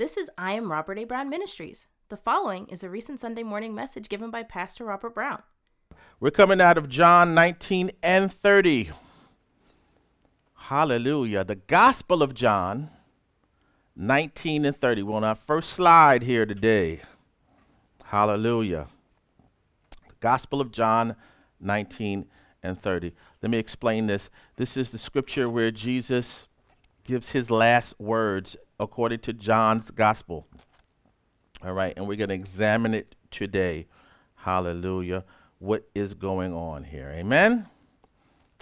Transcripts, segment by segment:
This is I Am Robert A. Brown Ministries. The following is a recent Sunday morning message given by Pastor Robert Brown. We're coming out of John 19 and 30. Hallelujah. The Gospel of John 19 and 30. We're on our first slide here today. Hallelujah. The Gospel of John 19 and 30. Let me explain this. This is the scripture where Jesus gives his last words according to John's Gospel. All right, and we're going to examine it today. Hallelujah. What is going on here? Amen.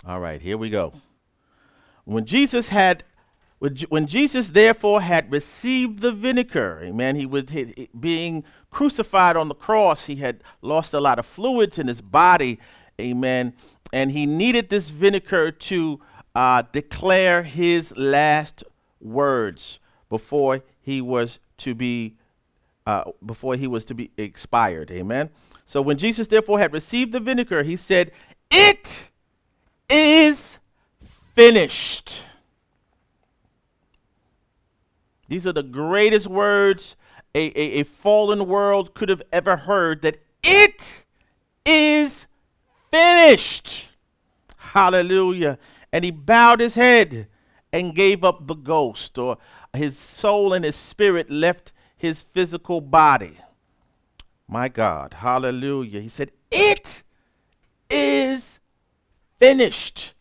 All right, here we go. When Jesus had when Jesus therefore had received the vinegar, amen, he was being crucified on the cross. He had lost a lot of fluids in his body, amen, and he needed this vinegar to uh, declare his last words before he was to be uh, before he was to be expired. Amen. So when Jesus therefore had received the vinegar, he said, "It is finished." These are the greatest words a, a, a fallen world could have ever heard. That it is finished. Hallelujah. And he bowed his head and gave up the ghost, or his soul and his spirit left his physical body. My God, hallelujah. He said, It is finished.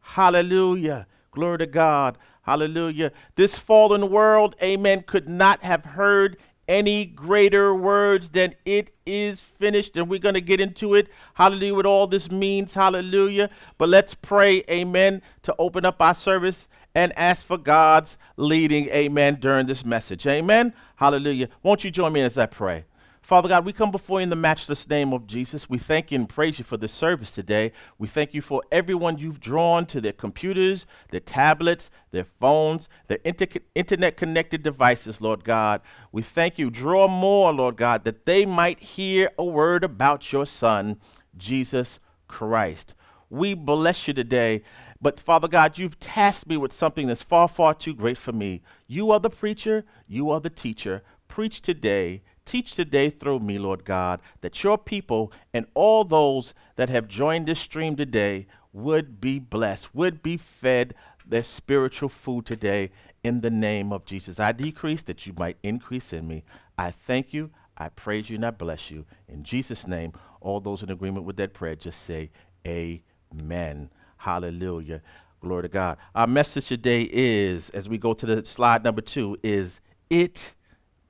Hallelujah. Glory to God. Hallelujah. This fallen world, amen, could not have heard any greater words than it is finished. And we're going to get into it. Hallelujah. What all this means. Hallelujah. But let's pray, amen, to open up our service and ask for God's leading, amen, during this message. Amen. Hallelujah. Won't you join me as I pray? Father God, we come before you in the matchless name of Jesus. We thank you and praise you for this service today. We thank you for everyone you've drawn to their computers, their tablets, their phones, their inter- internet connected devices, Lord God. We thank you. Draw more, Lord God, that they might hear a word about your Son, Jesus Christ. We bless you today. But Father God, you've tasked me with something that's far, far too great for me. You are the preacher, you are the teacher. Preach today Teach today through me, Lord God, that your people and all those that have joined this stream today would be blessed, would be fed their spiritual food today in the name of Jesus. I decrease that you might increase in me. I thank you, I praise you, and I bless you. In Jesus' name, all those in agreement with that prayer just say, Amen. Hallelujah. Glory to God. Our message today is, as we go to the slide number two, is it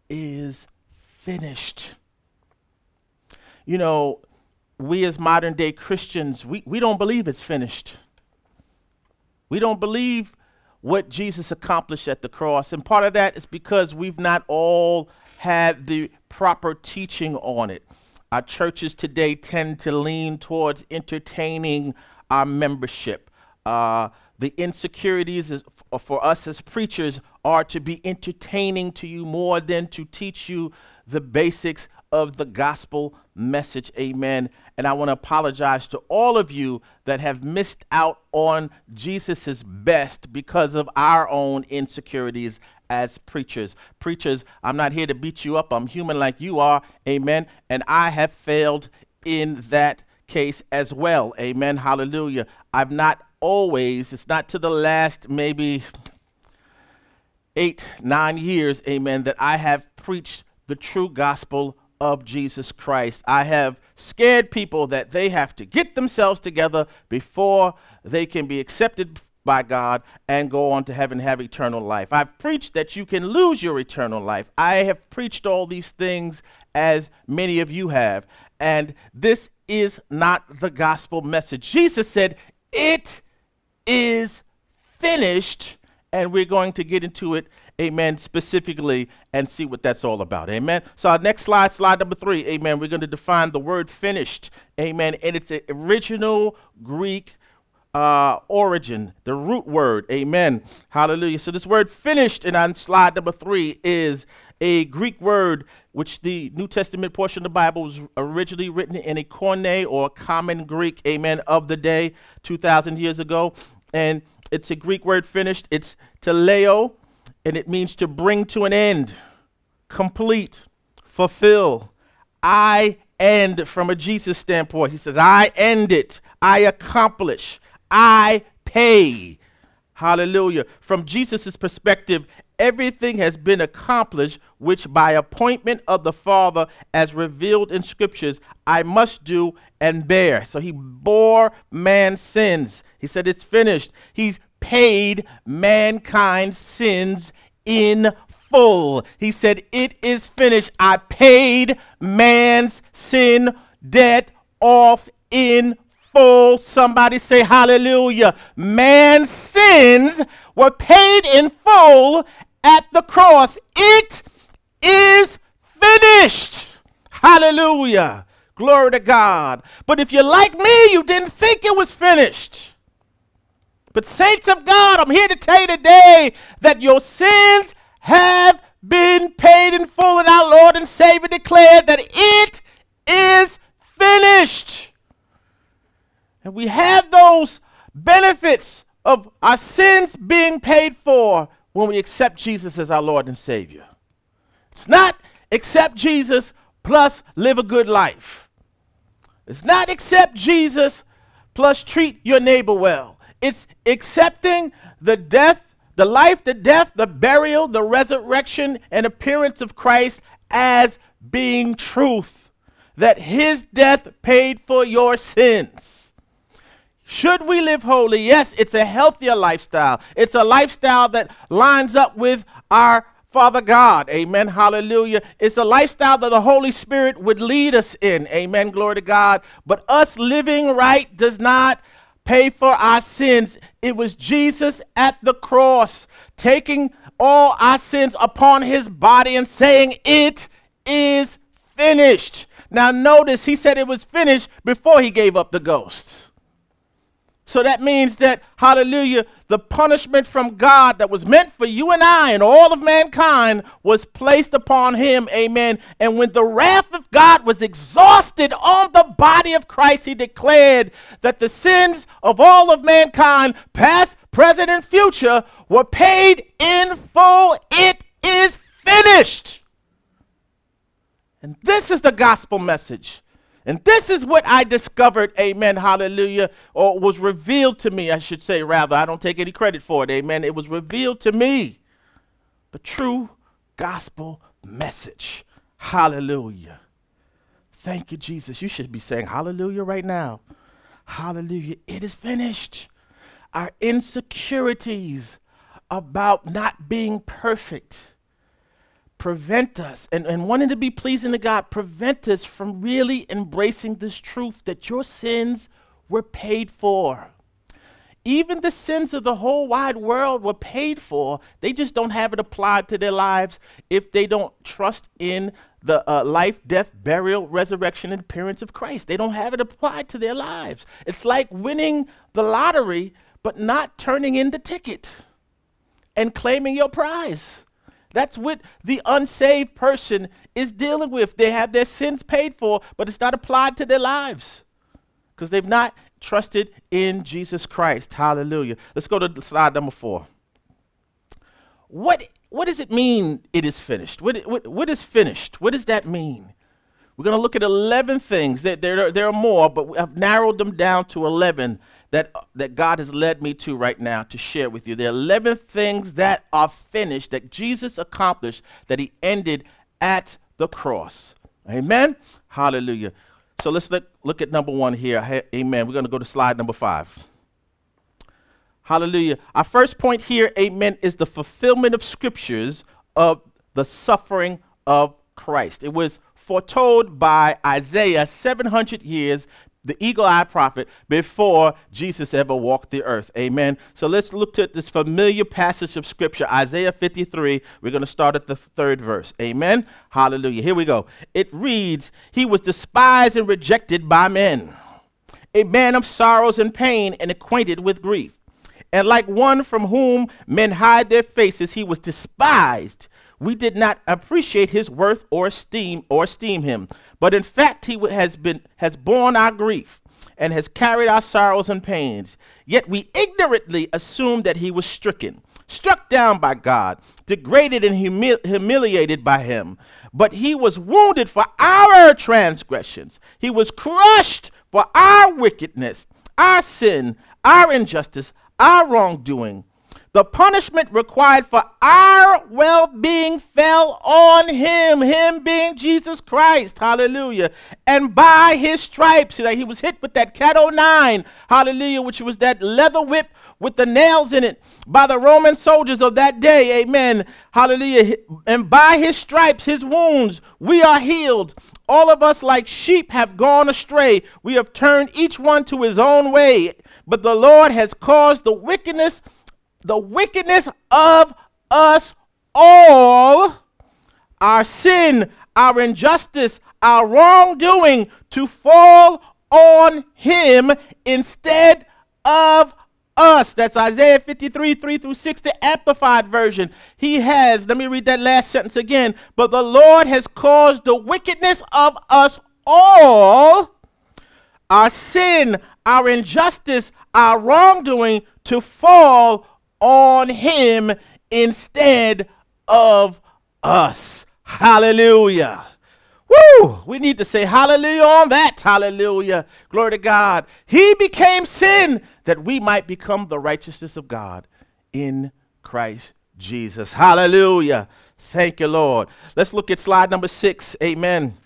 is finished. You know, we as modern day Christians, we, we don't believe it's finished. We don't believe what Jesus accomplished at the cross. And part of that is because we've not all had the proper teaching on it. Our churches today tend to lean towards entertaining our membership. Uh, the insecurities for us as preachers are to be entertaining to you more than to teach you the basics of the gospel message. Amen. And I want to apologize to all of you that have missed out on Jesus' best because of our own insecurities as preachers. Preachers, I'm not here to beat you up. I'm human like you are. Amen. And I have failed in that case as well. Amen. Hallelujah. I've not always, it's not to the last maybe eight, nine years, amen, that I have preached the true gospel of Jesus Christ. I have scared people that they have to get themselves together before they can be accepted by God and go on to heaven have eternal life. I've preached that you can lose your eternal life. I have preached all these things as many of you have. And this is not the gospel message. Jesus said, It is finished. And we're going to get into it amen, specifically and see what that's all about. Amen. So our next slide, slide number three, amen. We're going to define the word finished, amen, and its original Greek uh, origin, the root word, amen. Hallelujah. So this word finished in on slide number three is a Greek word which the New Testament portion of the Bible was originally written in a Koine or common Greek, amen, of the day, 2,000 years ago. And it's a Greek word finished. It's teleo, and it means to bring to an end, complete, fulfill. I end from a Jesus standpoint. He says, I end it, I accomplish, I pay. Hallelujah. From Jesus' perspective, everything has been accomplished, which by appointment of the Father, as revealed in scriptures, I must do and bear. So he bore man's sins. He said, It's finished. He's paid mankind's sins in full. He said, It is finished. I paid man's sin debt off in full. Somebody say hallelujah. Man's sins were paid in full at the cross. It is finished. Hallelujah. Glory to God. But if you're like me, you didn't think it was finished. But, saints of God, I'm here to tell you today that your sins have been paid in full, and our Lord and Savior declared that it is finished. And we have those benefits of our sins being paid for when we accept Jesus as our Lord and Savior. It's not accept Jesus plus live a good life. It's not accept Jesus plus treat your neighbor well. It's accepting the death, the life, the death, the burial, the resurrection, and appearance of Christ as being truth. That his death paid for your sins. Should we live holy? Yes, it's a healthier lifestyle. It's a lifestyle that lines up with our Father God. Amen. Hallelujah. It's a lifestyle that the Holy Spirit would lead us in. Amen. Glory to God. But us living right does not pay for our sins. It was Jesus at the cross taking all our sins upon his body and saying, It is finished. Now, notice he said it was finished before he gave up the ghost. So that means that, hallelujah, the punishment from God that was meant for you and I and all of mankind was placed upon him. Amen. And when the wrath of God was exhausted on the body of Christ, he declared that the sins of all of mankind, past, present, and future, were paid in full. It is finished. And this is the gospel message. And this is what I discovered, amen, hallelujah, or was revealed to me, I should say, rather. I don't take any credit for it, amen. It was revealed to me. The true gospel message. Hallelujah. Thank you, Jesus. You should be saying hallelujah right now. Hallelujah. It is finished. Our insecurities about not being perfect prevent us and, and wanting to be pleasing to God, prevent us from really embracing this truth that your sins were paid for. Even the sins of the whole wide world were paid for. They just don't have it applied to their lives if they don't trust in the uh, life, death, burial, resurrection, and appearance of Christ. They don't have it applied to their lives. It's like winning the lottery, but not turning in the ticket and claiming your prize. That's what the unsaved person is dealing with. They have their sins paid for, but it's not applied to their lives because they've not trusted in Jesus Christ. Hallelujah. Let's go to slide number four. What, what does it mean it is finished? What, what, what is finished? What does that mean? We're going to look at 11 things. There, there, there are more, but I've narrowed them down to 11 that, uh, that God has led me to right now to share with you. There are 11 things that are finished that Jesus accomplished that he ended at the cross. Amen. Hallelujah. So let's look, look at number one here. Amen. We're going to go to slide number five. Hallelujah. Our first point here, amen, is the fulfillment of scriptures of the suffering of Christ. It was foretold by Isaiah 700 years the eagle eye prophet before Jesus ever walked the earth. Amen. So let's look at this familiar passage of scripture, Isaiah 53. We're going to start at the third verse. Amen. Hallelujah. Here we go. It reads, He was despised and rejected by men, a man of sorrows and pain and acquainted with grief. And like one from whom men hide their faces, he was despised. We did not appreciate his worth or esteem or esteem him. But in fact, he has been has borne our grief and has carried our sorrows and pains. Yet we ignorantly assumed that he was stricken, struck down by God, degraded and humi- humiliated by him. But he was wounded for our transgressions, he was crushed for our wickedness, our sin, our injustice, our wrongdoing. The punishment required for our well being fell on him, him being Jesus Christ. Hallelujah. And by his stripes, like he was hit with that cat nine, hallelujah, which was that leather whip with the nails in it by the Roman soldiers of that day. Amen. Hallelujah. And by his stripes, his wounds, we are healed. All of us, like sheep, have gone astray. We have turned each one to his own way. But the Lord has caused the wickedness the wickedness of us all, our sin, our injustice, our wrongdoing to fall on him instead of us. That's Isaiah 53, 3 through 6, the Amplified Version. He has, let me read that last sentence again. But the Lord has caused the wickedness of us all, our sin, our injustice, our wrongdoing to fall on him instead of us. Hallelujah. Woo! We need to say hallelujah on that. Hallelujah. Glory to God. He became sin that we might become the righteousness of God in Christ Jesus. Hallelujah. Thank you, Lord. Let's look at slide number six. Amen.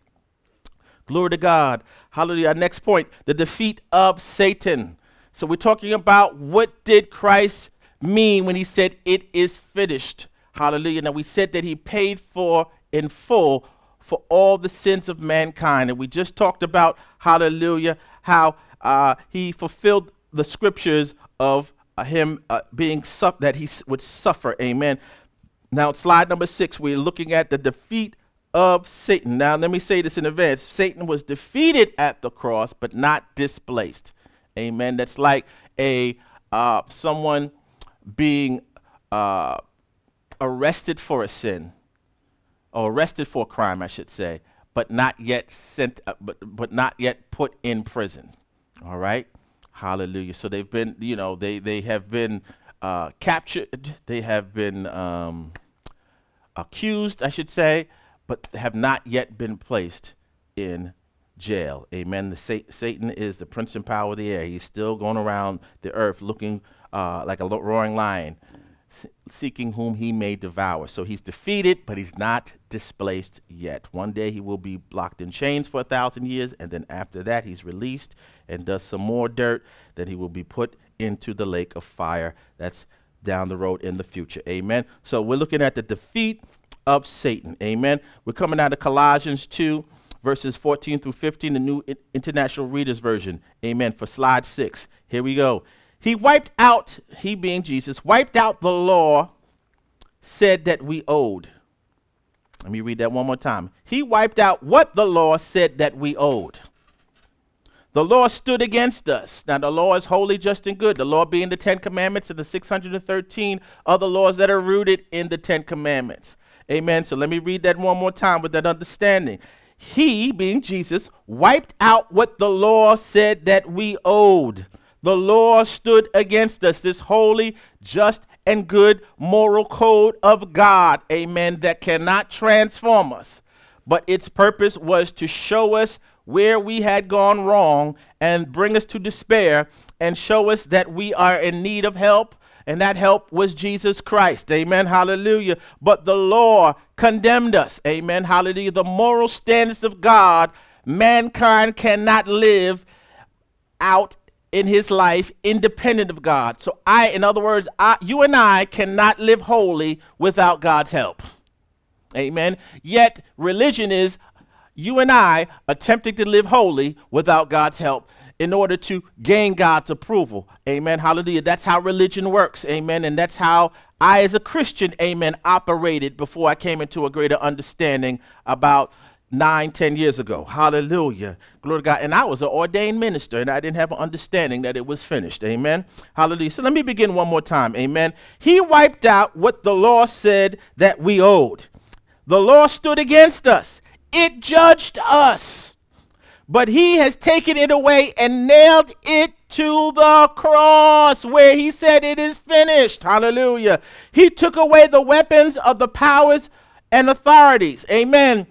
Glory to God. Hallelujah. Next point the defeat of Satan. So we're talking about what did Christ mean when he said, It is finished? Hallelujah. Now, we said that he paid for in full for all the sins of mankind. And we just talked about, hallelujah, how uh, he fulfilled the scriptures of uh, him uh, being su- that he would suffer. Amen. Now, slide number six, we're looking at the defeat of Satan. Now, let me say this in advance Satan was defeated at the cross, but not displaced. Amen. That's like a uh, someone being uh, arrested for a sin, or arrested for a crime, I should say, but not yet sent, uh, but, but not yet put in prison. All right? Hallelujah. So they've been, you know, they, they have been uh, captured, they have been um, accused, I should say, but have not yet been placed in jail. Amen. The sa- Satan is the prince and power of the air. He's still going around the earth looking uh, like a roaring lion, seeking whom he may devour. So he's defeated, but he's not displaced yet. One day he will be locked in chains for a thousand years, and then after that he's released and does some more dirt. Then he will be put into the lake of fire. That's down the road in the future. Amen. So we're looking at the defeat of Satan. Amen. We're coming out of Colossians 2, verses 14 through 15, the New International Reader's Version. Amen. For slide six. Here we go. He wiped out, he being Jesus, wiped out the law said that we owed. Let me read that one more time. He wiped out what the law said that we owed. The law stood against us. Now, the law is holy, just, and good. The law being the Ten Commandments and the 613 other laws that are rooted in the Ten Commandments. Amen. So let me read that one more time with that understanding. He, being Jesus, wiped out what the law said that we owed. The law stood against us, this holy, just, and good moral code of God, amen, that cannot transform us. But its purpose was to show us where we had gone wrong and bring us to despair and show us that we are in need of help. And that help was Jesus Christ. Amen. Hallelujah. But the law condemned us. Amen. Hallelujah. The moral standards of God, mankind cannot live out in his life independent of God. So I, in other words, I, you and I cannot live holy without God's help. Amen. Yet religion is you and I attempting to live holy without God's help in order to gain God's approval. Amen. Hallelujah. That's how religion works. Amen. And that's how I, as a Christian, amen, operated before I came into a greater understanding about nine, ten years ago. Hallelujah. Glory to God. And I was an ordained minister and I didn't have an understanding that it was finished. Amen. Hallelujah. So let me begin one more time. Amen. He wiped out what the law said that we owed. The law stood against us, it judged us. but he has taken it away and nailed it to the cross where he said it is finished. Hallelujah. He took away the weapons of the powers and authorities. Amen.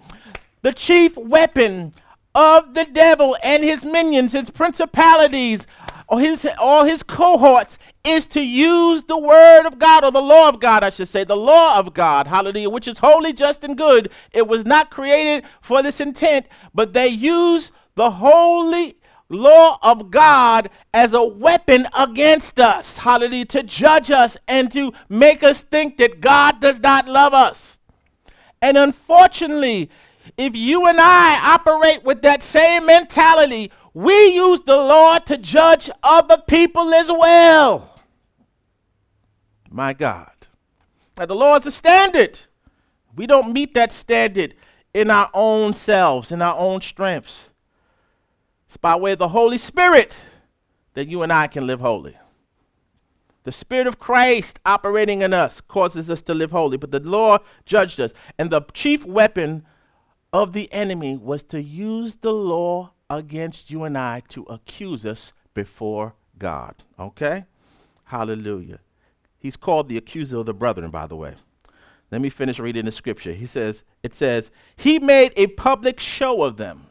The chief weapon of the devil and his minions, his principalities, or his all his cohorts is to use the word of God or the law of God, I should say, the law of God, hallelujah, which is holy, just, and good. It was not created for this intent, but they use the holy law of God as a weapon against us, hallelujah, to judge us and to make us think that God does not love us. And unfortunately, if you and I operate with that same mentality, we use the law to judge other people as well. My God. Now, the law is a standard. We don't meet that standard in our own selves, in our own strengths. It's by way of the Holy Spirit that you and I can live holy. The Spirit of Christ operating in us causes us to live holy, but the law judged us. And the chief weapon of the enemy was to use the law against you and I to accuse us before God. Okay? Hallelujah. He's called the accuser of the brethren, by the way. Let me finish reading the scripture. He says, it says, He made a public show of them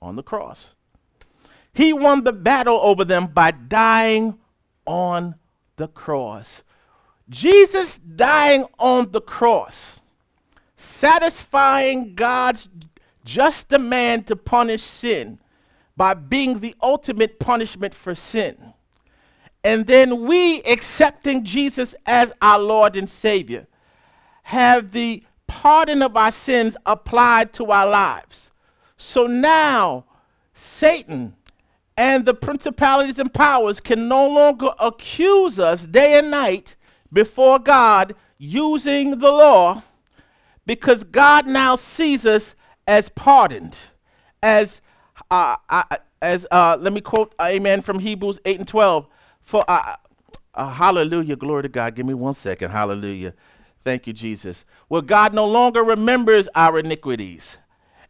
on the cross. He won the battle over them by dying on the cross. Jesus dying on the cross, satisfying God's just demand to punish sin by being the ultimate punishment for sin. And then we, accepting Jesus as our Lord and Savior, have the pardon of our sins applied to our lives. So now, Satan and the principalities and powers can no longer accuse us day and night before God using the law because God now sees us as pardoned, as uh, uh, as uh, let me quote, Amen, from Hebrews eight and twelve. For uh, uh, hallelujah, glory to God. Give me one second. Hallelujah. Thank you, Jesus. Well, God no longer remembers our iniquities,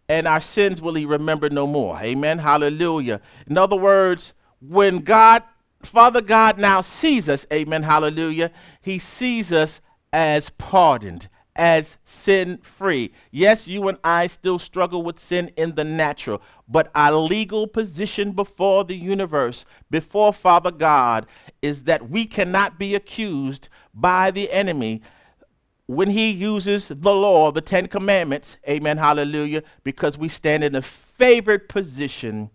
and our sins will He remember no more. Amen. Hallelujah. In other words, when God, Father God, now sees us, Amen. Hallelujah. He sees us as pardoned, as sin free. Yes, you and I still struggle with sin in the natural, but our legal position before the universe, before Father God, is that we cannot be accused by the enemy when he uses the law, the Ten Commandments. Amen, hallelujah, because we stand in a favored position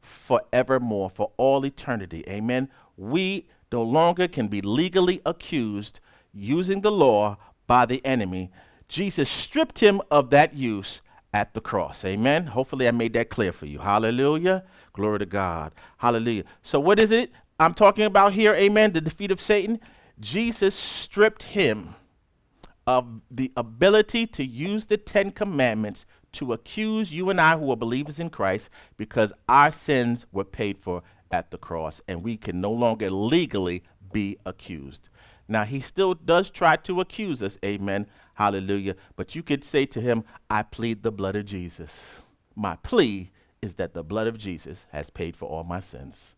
forevermore, for all eternity. Amen. We no longer can be legally accused using the law by the enemy. Jesus stripped him of that use at the cross. Amen. Hopefully, I made that clear for you. Hallelujah. Glory to God. Hallelujah. So, what is it I'm talking about here? Amen. The defeat of Satan. Jesus stripped him of the ability to use the Ten Commandments to accuse you and I, who are believers in Christ, because our sins were paid for at the cross, and we can no longer legally be accused. Now, he still does try to accuse us, amen, hallelujah. But you could say to him, I plead the blood of Jesus. My plea is that the blood of Jesus has paid for all my sins.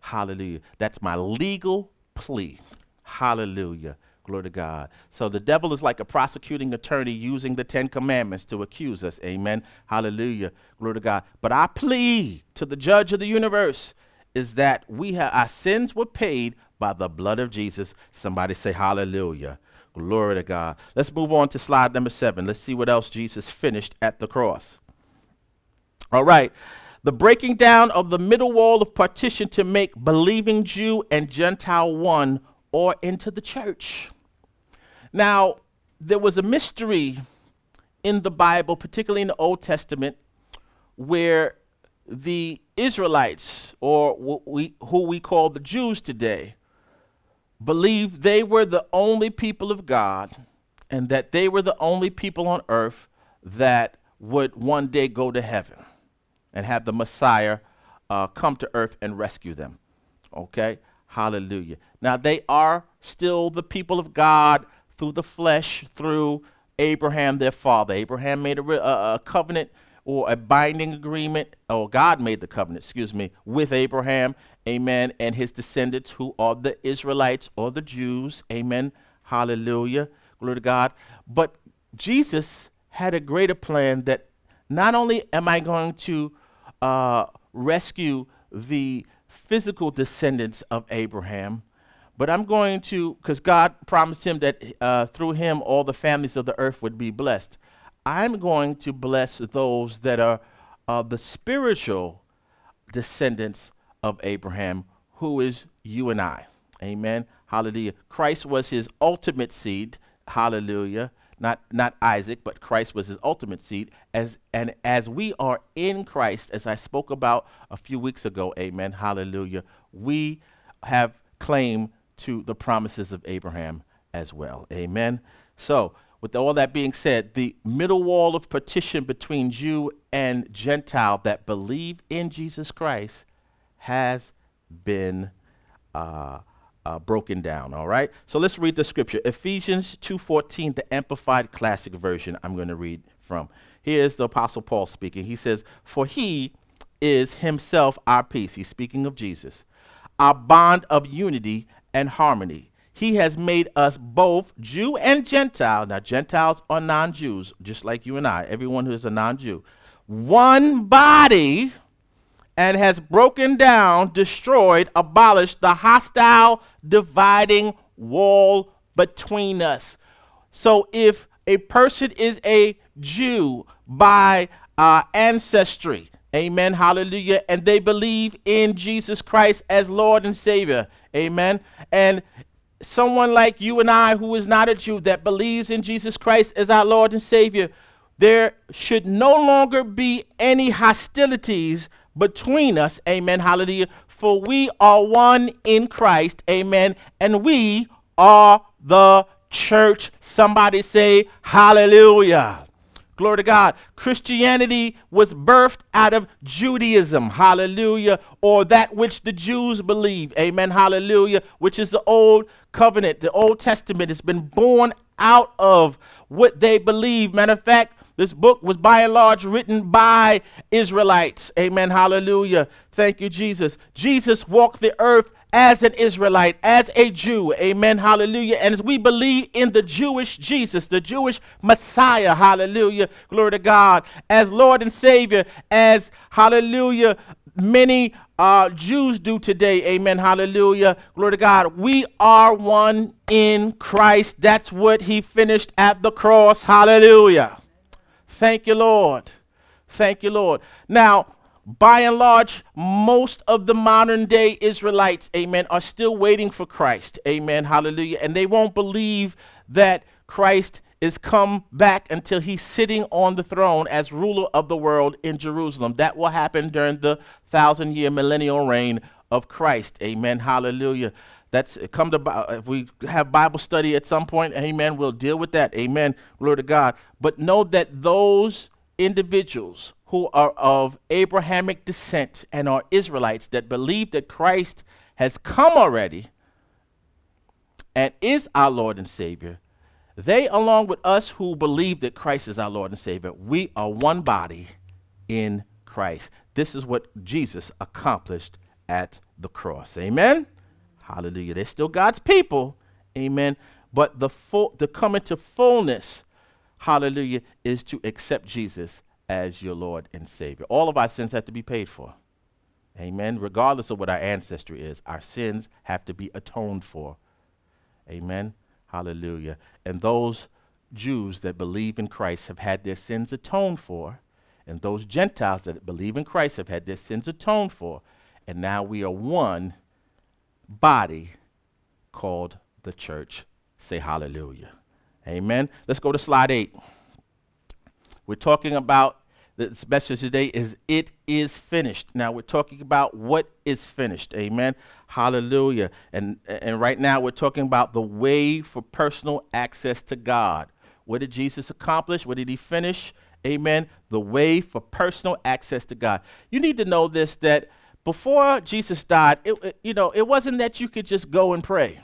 Hallelujah. That's my legal plea. Hallelujah. Glory to God. So the devil is like a prosecuting attorney using the Ten Commandments to accuse us. Amen. Hallelujah. Glory to God. But our plea to the judge of the universe is that we have our sins were paid by the blood of Jesus. Somebody say hallelujah. Glory to God. Let's move on to slide number seven. Let's see what else Jesus finished at the cross. All right. The breaking down of the middle wall of partition to make believing Jew and Gentile one or into the church. Now, there was a mystery in the Bible, particularly in the Old Testament, where the Israelites, or we, who we call the Jews today, believed they were the only people of God and that they were the only people on earth that would one day go to heaven and have the Messiah uh, come to earth and rescue them. Okay? Hallelujah. Now, they are still the people of God through the flesh, through Abraham, their father. Abraham made a, a, a covenant or a binding agreement, or God made the covenant, excuse me, with Abraham, amen, and his descendants who are the Israelites or the Jews, amen, hallelujah, glory to God. But Jesus had a greater plan that not only am I going to uh, rescue the physical descendants of Abraham, but I'm going to, because God promised him that uh, through him all the families of the earth would be blessed. I'm going to bless those that are uh, the spiritual descendants of Abraham, who is you and I. Amen. Hallelujah. Christ was his ultimate seed. Hallelujah. Not, not Isaac, but Christ was his ultimate seed. As, and as we are in Christ, as I spoke about a few weeks ago, amen, hallelujah, we have claim to the promises of Abraham as well. Amen. So, with all that being said, the middle wall of partition between Jew and Gentile that believe in Jesus Christ has been uh, uh, broken down. All right. So let's read the scripture. Ephesians 2:14, the Amplified Classic Version. I'm going to read from. Here's the Apostle Paul speaking. He says, "For He is Himself our peace." He's speaking of Jesus, our bond of unity and harmony he has made us both Jew and Gentile. Now, Gentiles are non Jews, just like you and I, everyone who is a non Jew. One body and has broken down, destroyed, abolished the hostile dividing wall between us. So, if a person is a Jew by uh, ancestry, amen, hallelujah, and they believe in Jesus Christ as Lord and Savior, amen, and someone like you and I who is not a Jew that believes in Jesus Christ as our Lord and Savior, there should no longer be any hostilities between us. Amen. Hallelujah. For we are one in Christ. Amen. And we are the church. Somebody say, Hallelujah. Glory to God. Christianity was birthed out of Judaism, hallelujah, or that which the Jews believe, amen, hallelujah, which is the old covenant, the Old Testament. It's been born out of what they believe. Matter of fact, this book was by and large written by Israelites, amen, hallelujah. Thank you, Jesus. Jesus walked the earth as an Israelite, as a Jew. Amen. Hallelujah. And as we believe in the Jewish Jesus, the Jewish Messiah, hallelujah, glory to God, as Lord and Savior, as hallelujah, many uh, Jews do today. Amen. Hallelujah. Glory to God. We are one in Christ. That's what He finished at the cross. Hallelujah. Thank you, Lord. Thank you, Lord. Now, by and large, most of the modern day Israelites, amen, are still waiting for Christ, amen, hallelujah. And they won't believe that Christ is come back until he's sitting on the throne as ruler of the world in Jerusalem. That will happen during the thousand year millennial reign of Christ, amen, hallelujah. That's come to if we have Bible study at some point, amen, we'll deal with that, amen, glory to God. But know that those individuals who are of Abrahamic descent and are Israelites that believe that Christ has come already and is our Lord and Savior, they, along with us who believe that Christ is our Lord and Savior, we are one body in Christ. This is what Jesus accomplished at the cross. Amen. Hallelujah. They're still God's people. Amen. But the full the come into fullness, hallelujah, is to accept Jesus as your Lord and Savior. All of our sins have to be paid for. Amen. Regardless of what our ancestry is, our sins have to be atoned for. Amen. Hallelujah. And those Jews that believe in Christ have had their sins atoned for, and those Gentiles that believe in Christ have had their sins atoned for. And now we are one body called the church. Say hallelujah. Amen. Let's go to slide eight. We're talking about the message today is it is finished. Now we're talking about what is finished. Amen. Hallelujah. And and right now we're talking about the way for personal access to God. What did Jesus accomplish? What did he finish? Amen. The way for personal access to God. You need to know this that before Jesus died, it, it, you know, it wasn't that you could just go and pray.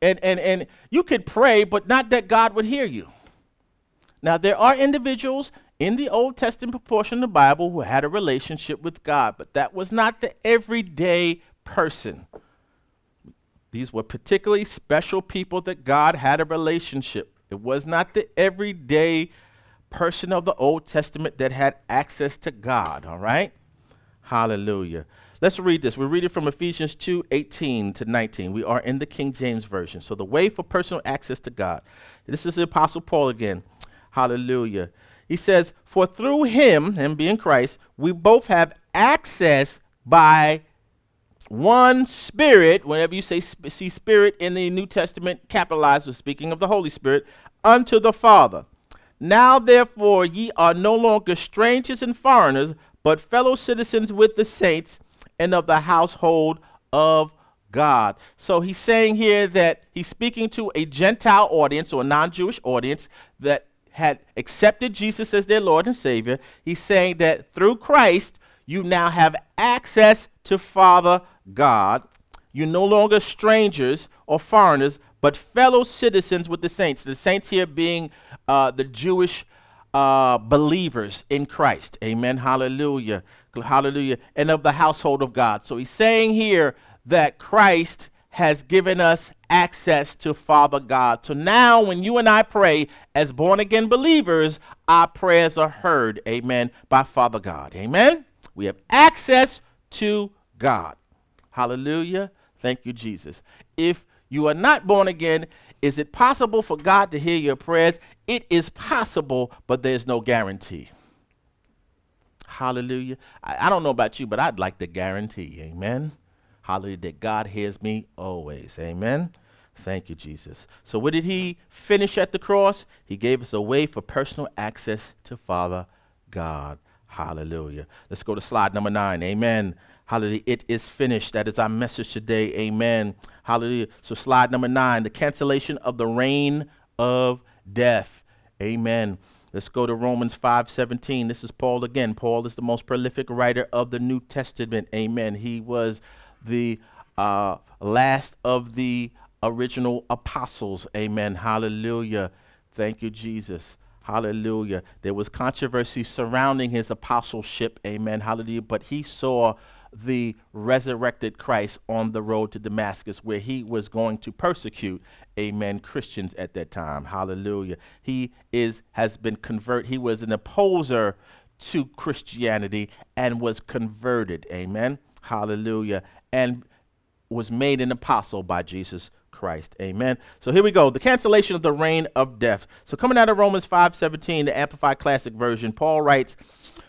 And and and you could pray, but not that God would hear you. Now, there are individuals in the Old Testament portion of the Bible who had a relationship with God, but that was not the everyday person. These were particularly special people that God had a relationship. It was not the everyday person of the Old Testament that had access to God, all right? Hallelujah. Let's read this. We read it from Ephesians 2 18 to 19. We are in the King James Version. So, the way for personal access to God. This is the Apostle Paul again. Hallelujah. He says, For through him, him being Christ, we both have access by one spirit. Whenever you say sp- see spirit in the New Testament, capitalized, with speaking of the Holy Spirit, unto the Father. Now, therefore, ye are no longer strangers and foreigners, but fellow citizens with the saints and of the household of God. So he's saying here that he's speaking to a Gentile audience or a non Jewish audience that had accepted Jesus as their Lord and Savior. He's saying that through Christ, you now have access to Father God. You're no longer strangers or foreigners, but fellow citizens with the saints. The saints here being uh, the Jewish uh, believers in Christ. Amen. Hallelujah. Hallelujah. And of the household of God. So he's saying here that Christ has given us access to Father God. So now, when you and I pray as born again believers, our prayers are heard. Amen. By Father God. Amen. We have access to God. Hallelujah. Thank you, Jesus. If you are not born again, is it possible for God to hear your prayers? It is possible, but there's no guarantee. Hallelujah. I, I, don't know about you, but I'd like the guarantee. Amen. Hallelujah. That God hears me always. Amen. Thank you, Jesus. So, what did he finish at the cross? He gave us a way for personal access to Father God. Hallelujah. Let's go to slide number nine. Amen. Hallelujah. It is finished. That is our message today. Amen. Hallelujah. So, slide number nine the cancellation of the reign of death. Amen. Let's go to Romans 5:17. This is Paul again. Paul is the most prolific writer of the New Testament. Amen. He was the uh, last of the original apostles. Amen. Hallelujah. Thank you, Jesus. Hallelujah. There was controversy surrounding his apostleship. Amen. Hallelujah. But he saw the resurrected Christ on the road to Damascus, where he was going to persecute, amen, Christians at that time. Hallelujah. He is has been convert. He was an opposer to Christianity and was converted. Amen. Hallelujah. And was made an apostle by Jesus Christ. Amen. So here we go. The cancellation of the reign of death. So coming out of Romans 5:17, the Amplified Classic Version, Paul writes,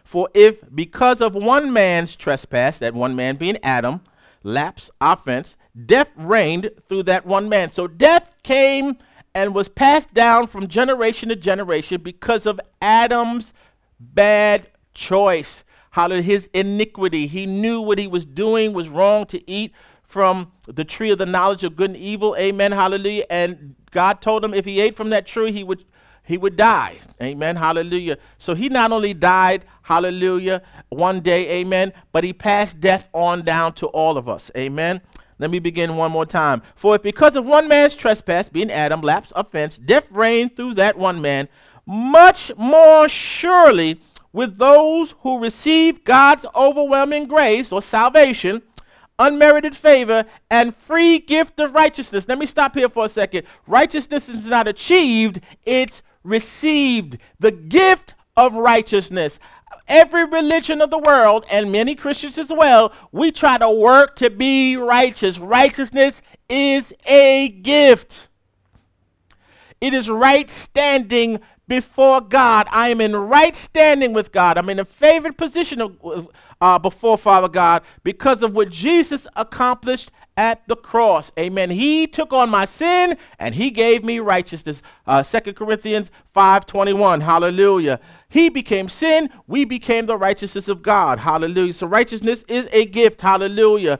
for if because of one man's trespass, that one man being Adam, lapse, offense, death reigned through that one man. So death came and was passed down from generation to generation because of Adam's bad choice. Did his iniquity? He knew what he was doing was wrong to eat from the tree of the knowledge of good and evil. Amen. Hallelujah. And God told him if he ate from that tree, he would he would die. Amen. Hallelujah. So he not only died, hallelujah, one day, amen, but he passed death on down to all of us. Amen. Let me begin one more time. For if because of one man's trespass, being Adam, lapse, offense, death reigned through that one man, much more surely with those who receive God's overwhelming grace or salvation, unmerited favor, and free gift of righteousness. Let me stop here for a second. Righteousness is not achieved, it's received the gift of righteousness. Every religion of the world, and many Christians as well, we try to work to be righteous. Righteousness is a gift. It is right standing before God. I am in right standing with God. I'm in a favored position of, uh, before Father God because of what Jesus accomplished at the cross. Amen. He took on my sin and he gave me righteousness. Uh, 2 Corinthians 5:21. Hallelujah. He became sin, we became the righteousness of God. Hallelujah. So righteousness is a gift. Hallelujah.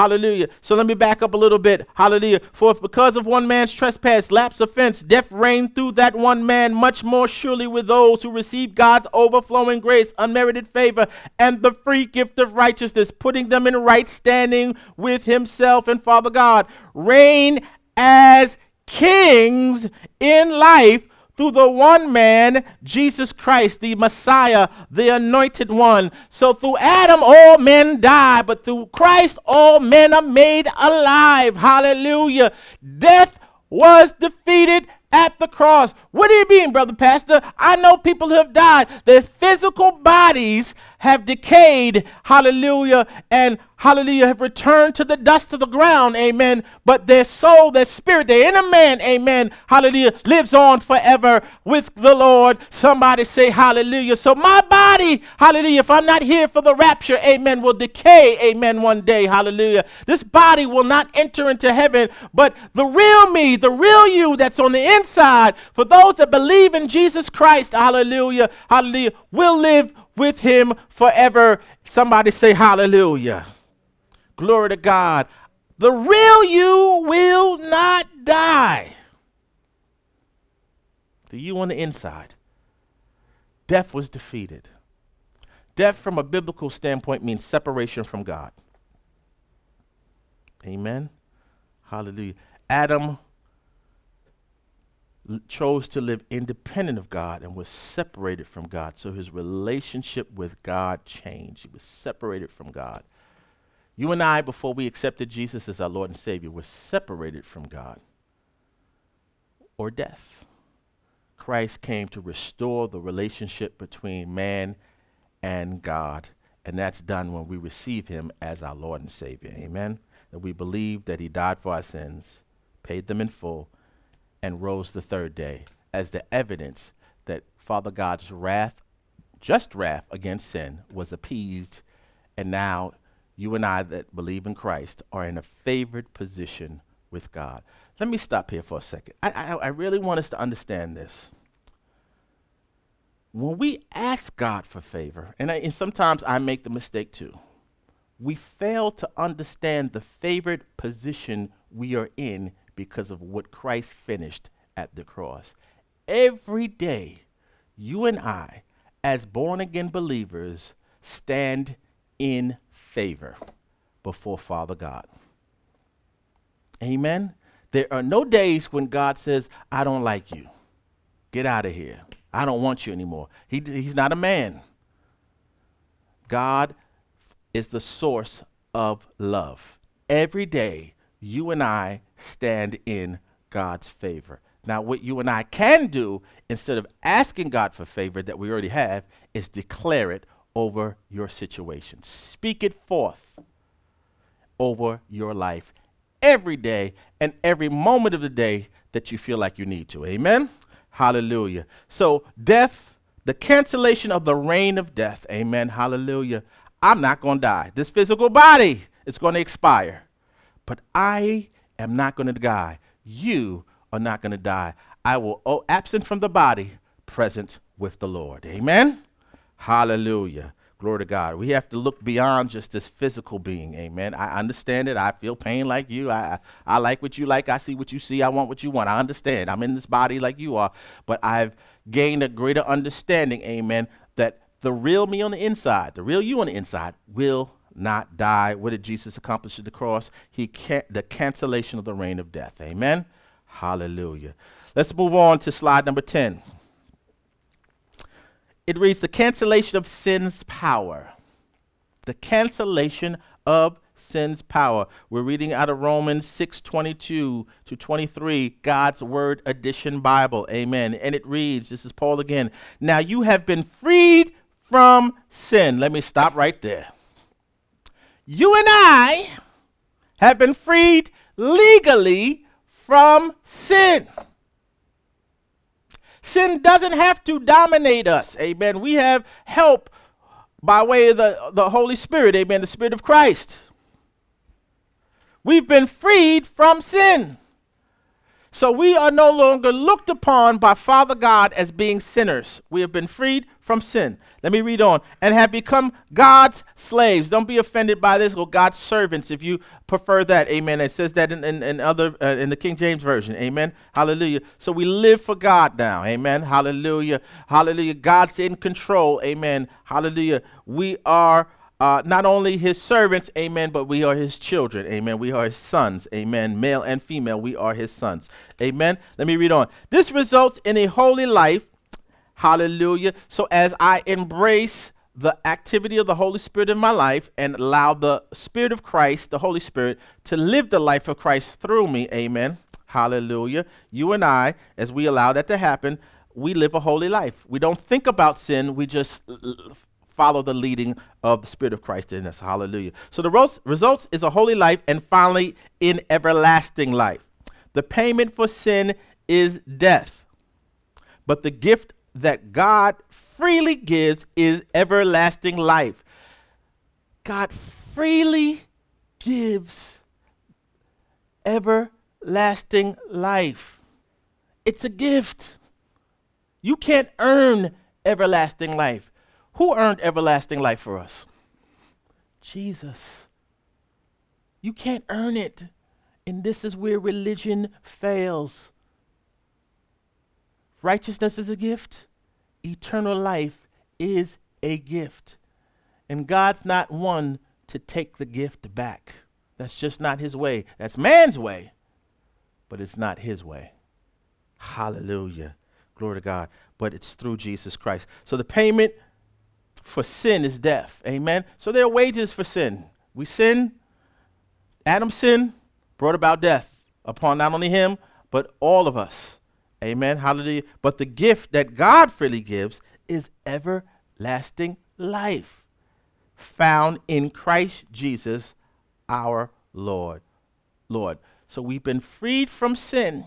Hallelujah. So let me back up a little bit. Hallelujah. For if because of one man's trespass, lapse, offense, death reigned through that one man, much more surely with those who receive God's overflowing grace, unmerited favor, and the free gift of righteousness, putting them in right standing with himself and Father God, reign as kings in life through the one man, Jesus Christ, the Messiah, the anointed one. So through Adam, all men die, but through Christ, all men are made alive. Hallelujah. Death was defeated at the cross. What do you mean, brother pastor? I know people who have died. Their physical bodies have decayed, hallelujah, and hallelujah, have returned to the dust of the ground, amen. But their soul, their spirit, their inner man, amen, hallelujah, lives on forever with the Lord. Somebody say hallelujah. So my body, hallelujah, if I'm not here for the rapture, amen, will decay, amen, one day, hallelujah. This body will not enter into heaven, but the real me, the real you that's on the inside, for those that believe in Jesus Christ, hallelujah, hallelujah, will live with him forever. Somebody say hallelujah. Glory to God. The real you will not die. The you on the inside. Death was defeated. Death, from a biblical standpoint, means separation from God. Amen. Hallelujah. Adam chose to live independent of God and was separated from God. So his relationship with God changed. He was separated from God. You and I, before we accepted Jesus as our Lord and Savior, were separated from God or death. Christ came to restore the relationship between man and God. And that's done when we receive him as our Lord and Savior. Amen. That we believe that he died for our sins, paid them in full, and rose the third day as the evidence that Father God's wrath, just wrath against sin, was appeased. And now you and I that believe in Christ are in a favored position with God. Let me stop here for a second. I, I, I really want us to understand this. When we ask God for favor, and, I, and sometimes I make the mistake too, we fail to understand the favored position we are in because of what Christ finished at the cross. Every day, you and I, as born again believers, stand in favor before Father God. Amen. There are no days when God says, I don't like you. Get out of here. I don't want you anymore. He, he's not a man. God is the source of love. Every day, you and I stand in God's favor. Now, what you and I can do, instead of asking God for favor that we already have, is declare it over your situation. Speak it forth over your life every day and every moment of the day that you feel like you need to. Amen? Hallelujah. So, death, the cancellation of the reign of death. Amen. Hallelujah. I'm not going to die. This physical body is going to expire. But I am not going to die. You are not going to die. I will, oh, absent from the body, present with the Lord. Amen? Hallelujah. Glory to God. We have to look beyond just this physical being. Amen. I understand it. I feel pain like you. I, I like what you like. I see what you see. I want what you want. I understand. I'm in this body like you are. But I've gained a greater understanding, amen, that the real me on the inside, the real you on the inside, will not die. What did Jesus accomplish at the cross? He can the cancellation of the reign of death. Amen. Hallelujah. Let's move on to slide number 10. It reads the cancellation of sin's power. The cancellation of sin's power. We're reading out of Romans 6:22 to 23, God's Word Edition Bible. Amen. And it reads, this is Paul again. Now you have been freed from sin. Let me stop right there you and I have been freed legally from sin. Sin doesn't have to dominate us. Amen. We have help by way of the, the Holy Spirit. Amen. The Spirit of Christ. We've been freed from sin. So we are no longer looked upon by Father God as being sinners. We have been freed from sin. Let me read on. And have become God's slaves. Don't be offended by this, or God's servants if you prefer that. Amen. It says that in, in, in other uh, in the King James Version. Amen. Hallelujah. So we live for God now. Amen. Hallelujah. Hallelujah. God's in control. Amen. Hallelujah. We are uh, not only his servants, amen, but we are his children, amen. We are his sons, amen. Male and female, we are his sons, amen. Let me read on. This results in a holy life, hallelujah. So as I embrace the activity of the Holy Spirit in my life and allow the Spirit of Christ, the Holy Spirit, to live the life of Christ through me, amen. Hallelujah. You and I, as we allow that to happen, we live a holy life. We don't think about sin, we just follow the leading of the Spirit of Christ in us. Hallelujah. So the results is a holy life and finally in everlasting life. The payment for sin is death. But the gift that God freely gives is everlasting life. God freely gives everlasting life. It's a gift. You can't earn everlasting life. Who earned everlasting life for us? Jesus. You can't earn it. And this is where religion fails. Righteousness is a gift, eternal life is a gift. And God's not one to take the gift back. That's just not his way. That's man's way, but it's not his way. Hallelujah. Glory to God. But it's through Jesus Christ. So the payment for sin is death. Amen. So there are wages for sin. We sin. Adam sin brought about death upon not only him, but all of us. Amen. Hallelujah. But the gift that God freely gives is everlasting life found in Christ Jesus our Lord. Lord. So we've been freed from sin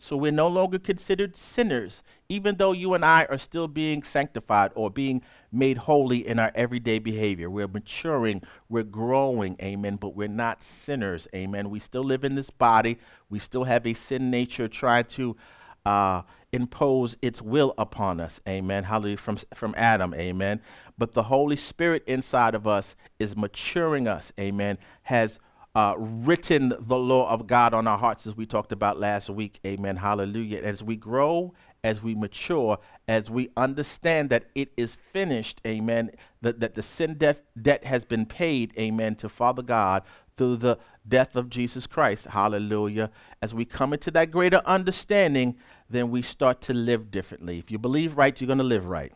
so we're no longer considered sinners, even though you and I are still being sanctified or being made holy in our everyday behavior. We're maturing, we're growing, amen, but we're not sinners, amen. We still live in this body, we still have a sin nature trying to uh, impose its will upon us, amen. Hallelujah, from, from Adam, amen. But the Holy Spirit inside of us is maturing us, amen, has uh, written the law of God on our hearts, as we talked about last week. Amen. Hallelujah. As we grow, as we mature, as we understand that it is finished, amen, that, that the sin death debt has been paid, amen, to Father God through the death of Jesus Christ. Hallelujah. As we come into that greater understanding, then we start to live differently. If you believe right, you're going to live right.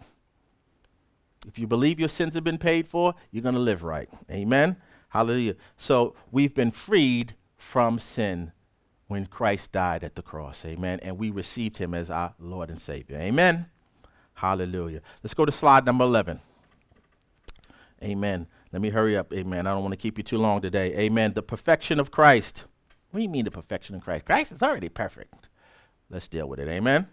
If you believe your sins have been paid for, you're going to live right. Amen. Hallelujah. So we've been freed from sin when Christ died at the cross. Amen. And we received him as our Lord and Savior. Amen. Hallelujah. Let's go to slide number 11. Amen. Let me hurry up. Amen. I don't want to keep you too long today. Amen. The perfection of Christ. What do you mean the perfection of Christ? Christ is already perfect. Let's deal with it. Amen.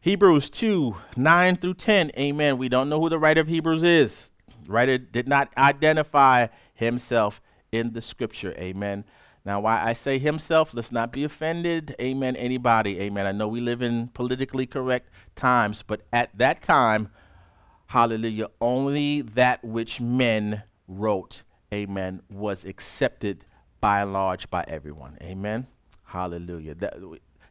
Hebrews 2 9 through 10. Amen. We don't know who the writer of Hebrews is. The writer did not identify himself in the scripture. Amen. Now, why I say himself, let's not be offended. Amen. Anybody. Amen. I know we live in politically correct times, but at that time, hallelujah, only that which men wrote, amen, was accepted by and large by everyone. Amen. Hallelujah. That,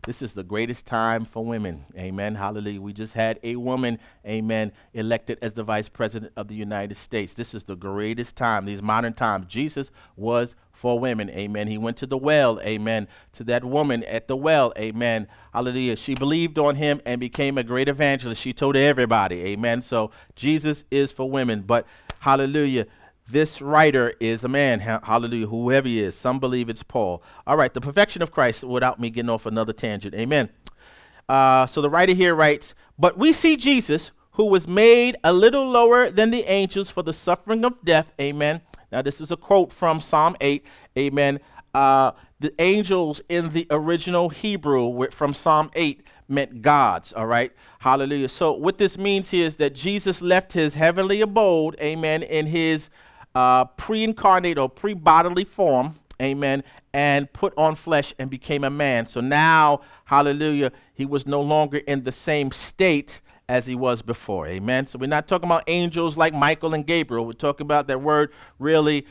this is the greatest time for women. Amen. Hallelujah. We just had a woman, amen, elected as the vice president of the United States. This is the greatest time, these modern times. Jesus was for women. Amen. He went to the well. Amen. To that woman at the well. Amen. Hallelujah. She believed on him and became a great evangelist. She told everybody. Amen. So Jesus is for women. But hallelujah this writer is a man, hallelujah, whoever he is. Some believe it's Paul. All right, the perfection of Christ, without me getting off another tangent. Amen. Uh, so the writer here writes, But we see Jesus, who was made a little lower than the angels for the suffering of death. Amen. Now, this is a quote from Psalm 8. Amen. Uh, the angels in the original Hebrew from Psalm 8 meant gods, all right? Hallelujah. So, what this means here is that Jesus left his heavenly abode, amen, in his uh, pre incarnate or pre bodily form, amen, and put on flesh and became a man. So now, hallelujah, he was no longer in the same state as he was before, amen. So we're not talking about angels like Michael and Gabriel. We're talking about that word really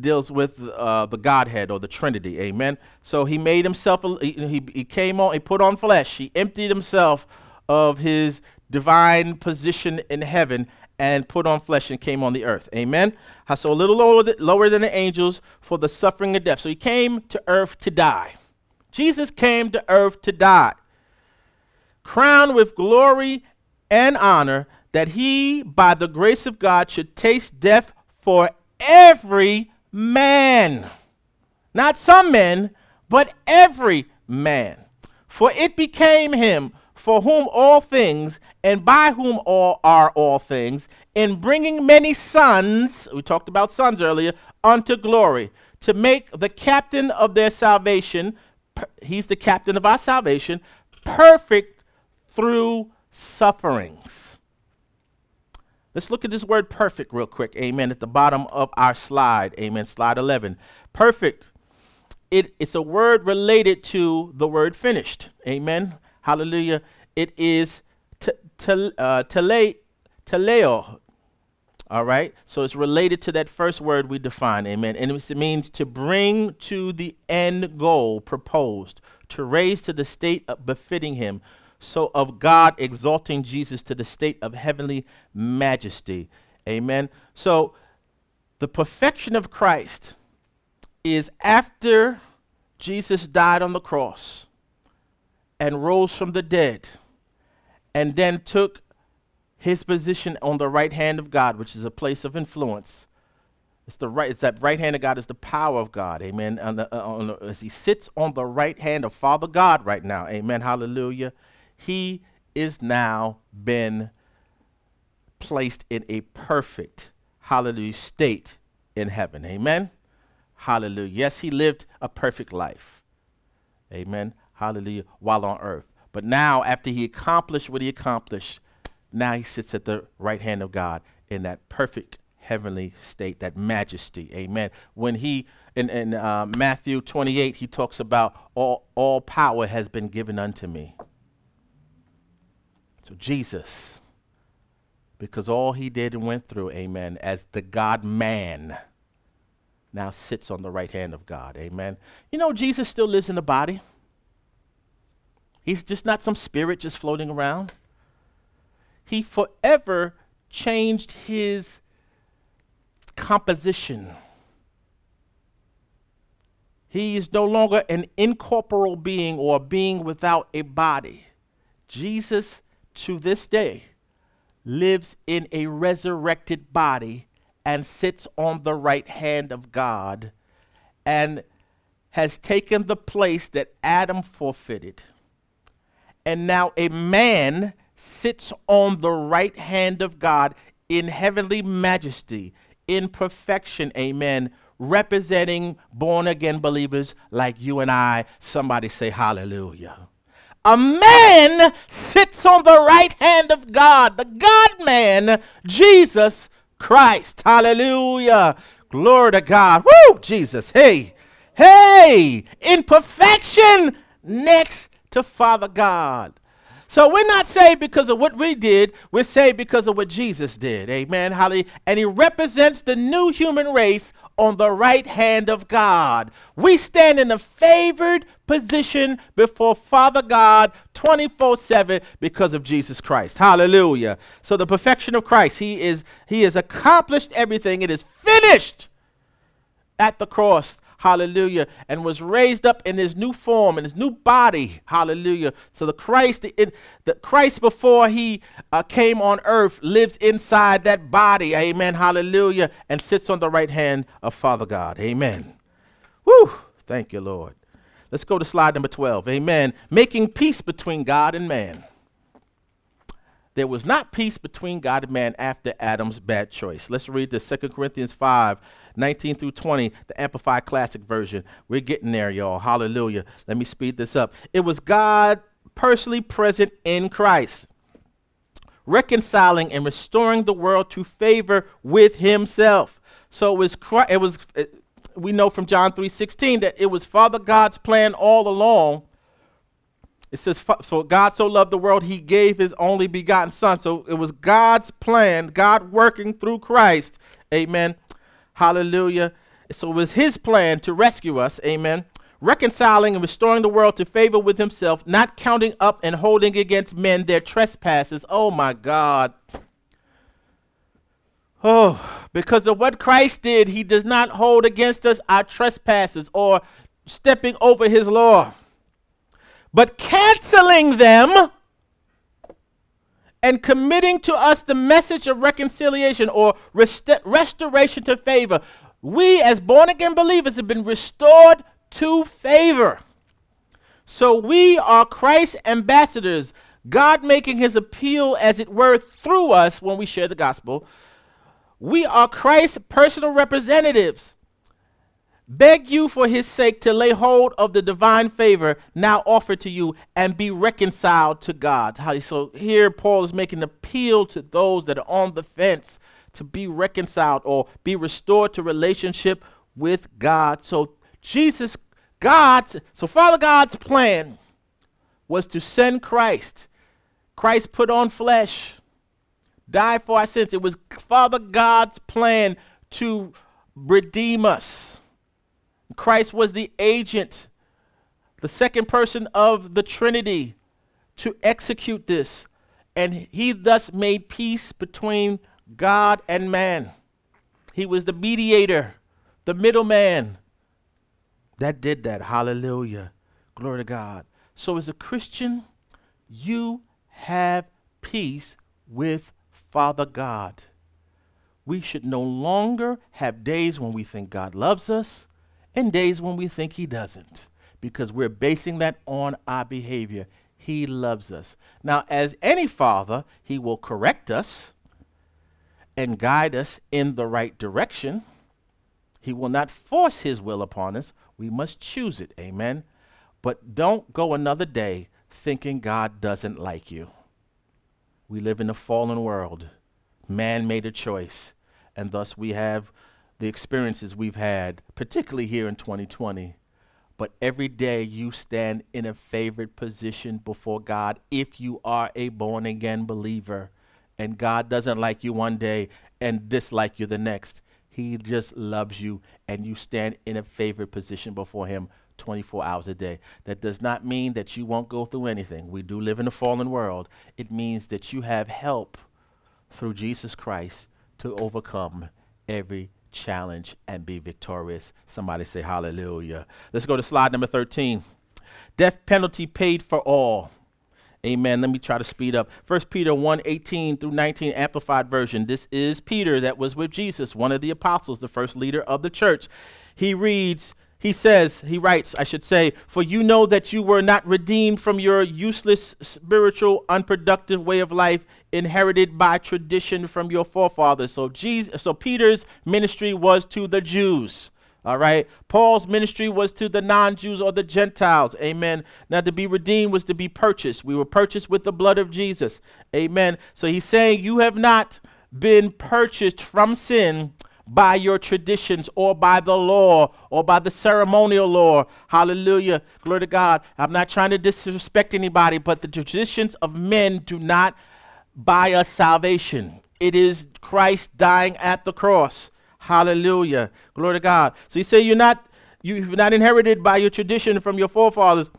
deals with uh, the Godhead or the Trinity, amen. So he made himself, he, he came on, he put on flesh, he emptied himself of his divine position in heaven and put on flesh and came on the earth. Amen. So a little lower, th- lower than the angels for the suffering of death. So he came to earth to die. Jesus came to earth to die, crowned with glory and honor, that he, by the grace of God, should taste death for every man. Not some men, but every man. For it became him for whom all things and by whom all are all things, in bringing many sons, we talked about sons earlier, unto glory, to make the captain of their salvation, he's the captain of our salvation, perfect through sufferings. Let's look at this word perfect real quick. Amen. At the bottom of our slide. Amen. Slide 11. Perfect. It, it's a word related to the word finished. Amen. Hallelujah. It is uh, teleo. All right. So it's related to that first word we define. Amen. And it means to bring to the end goal proposed, to raise to the state befitting him, so of God exalting Jesus to the state of heavenly majesty. Amen. So the perfection of Christ is after Jesus died on the cross and rose from the dead and then took his position on the right hand of God, which is a place of influence. It's the right. It's that right hand of God is the power of God. Amen. The, uh, on the, as he sits on the right hand of Father God right now. Amen. Hallelujah he is now been placed in a perfect, hallelujah, state in heaven. Amen. Hallelujah. Yes, he lived a perfect life. Amen. Hallelujah. While on earth. But now, after he accomplished what he accomplished, now he sits at the right hand of God in that perfect heavenly state, that majesty. Amen. When he, in, in uh, Matthew 28, he talks about all, all power has been given unto me. So Jesus, because all he did and went through, amen, as the God man, now sits on the right hand of God, amen. You know, Jesus still lives in the body. He's just not some spirit just floating around. He forever changed his composition. He is no longer an incorporeal being or a being without a body. Jesus to this day lives in a resurrected body and sits on the right hand of God and has taken the place that Adam forfeited. And now a man sits on the right hand of God in heavenly majesty, in perfection, amen, representing born again believers like you and I. Somebody say hallelujah a man sits on the right hand of God, the God man, Jesus Christ. Hallelujah. Glory to God. Woo, Jesus. Hey, hey, in perfection next to Father God. So we're not saved because of what we did. We're saved because of what Jesus did. Amen. Hallelujah. And he represents the new human race on the right hand of God. We stand in a favored position before Father God 24 7 because of Jesus Christ. Hallelujah. So the perfection of Christ, he is he has accomplished everything. It is finished at the cross hallelujah, and was raised up in his new form, in his new body, hallelujah. So the Christ, in, the Christ before he uh, came on earth lives inside that body, amen, hallelujah, and sits on the right hand of Father God, amen. Whew, thank you, Lord. Let's go to slide number 12, amen. Making peace between God and man. There was not peace between God and man after Adam's bad choice. Let's read the 2 Corinthians 5 19 through 20, the Amplified Classic Version. We're getting there, y'all. Hallelujah. Let me speed this up. It was God personally present in Christ, reconciling and restoring the world to favor with himself. So it was, it was it, we know from John 3:16 that it was Father God's plan all along. It says, so God so loved the world, he gave his only begotten son. So it was God's plan, God working through Christ, amen, Hallelujah. So it was his plan to rescue us. Amen. Reconciling and restoring the world to favor with himself, not counting up and holding against men their trespasses. Oh my God. Oh, because of what Christ did, he does not hold against us our trespasses or stepping over his law, but canceling them and committing to us the message of reconciliation or rest- restoration to favor. We, as born again believers, have been restored to favor. So we are Christ's ambassadors, God making his appeal, as it were, through us when we share the gospel. We are Christ's personal representatives. Beg you for his sake to lay hold of the divine favor now offered to you and be reconciled to God. So here Paul is making an appeal to those that are on the fence to be reconciled or be restored to relationship with God. So Jesus, God's, so Father God's plan was to send Christ. Christ put on flesh, died for our sins. It was Father God's plan to redeem us. Christ was the agent, the second person of the Trinity to execute this. And he thus made peace between God and man. He was the mediator, the middleman that did that. Hallelujah. Glory to God. So, as a Christian, you have peace with Father God. We should no longer have days when we think God loves us and days when we think He doesn't, because we're basing that on our behavior. He loves us. Now, as any father, He will correct us and guide us in the right direction. He will not force His will upon us. We must choose it. Amen. But don't go another day thinking God doesn't like you. We live in a fallen world. Man made a choice, and thus we have the experiences we've had, particularly here in 2020. But every day you stand in a favored position before God if you are a born again believer. And God doesn't like you one day and dislike you the next. He just loves you, and you stand in a favored position before Him 24 hours a day. That does not mean that you won't go through anything. We do live in a fallen world. It means that you have help through Jesus Christ to overcome every challenge and be victorious. Somebody say hallelujah. Let's go to slide number 13. Death penalty paid for all. Amen. Let me try to speed up. First Peter 1 18 through 19, amplified version. This is Peter that was with Jesus, one of the apostles, the first leader of the church. He reads, he says, he writes, I should say, for you know that you were not redeemed from your useless, spiritual, unproductive way of life inherited by tradition from your forefathers. So Jesus, so Peter's ministry was to the Jews. All right. Paul's ministry was to the non Jews or the Gentiles. Amen. Now, to be redeemed was to be purchased. We were purchased with the blood of Jesus. Amen. So he's saying, You have not been purchased from sin by your traditions or by the law or by the ceremonial law. Hallelujah. Glory to God. I'm not trying to disrespect anybody, but the traditions of men do not buy us salvation. It is Christ dying at the cross. Hallelujah. Glory to God. So you say you're not you've not inherited by your tradition from your forefathers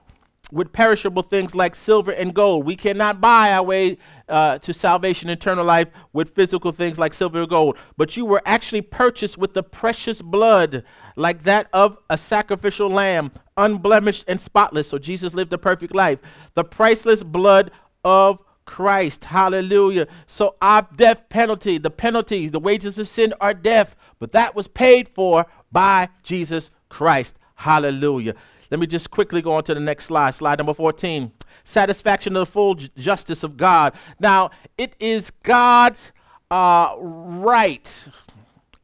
with perishable things like silver and gold. We cannot buy our way uh, to salvation, eternal life with physical things like silver and gold. But you were actually purchased with the precious blood, like that of a sacrificial lamb, unblemished and spotless. So Jesus lived a perfect life. The priceless blood of Christ. Hallelujah. So our death penalty, the penalties, the wages of sin are death, but that was paid for by Jesus Christ. Hallelujah. Let me just quickly go on to the next slide, slide number 14. Satisfaction of the full justice of God. Now, it is God's uh, right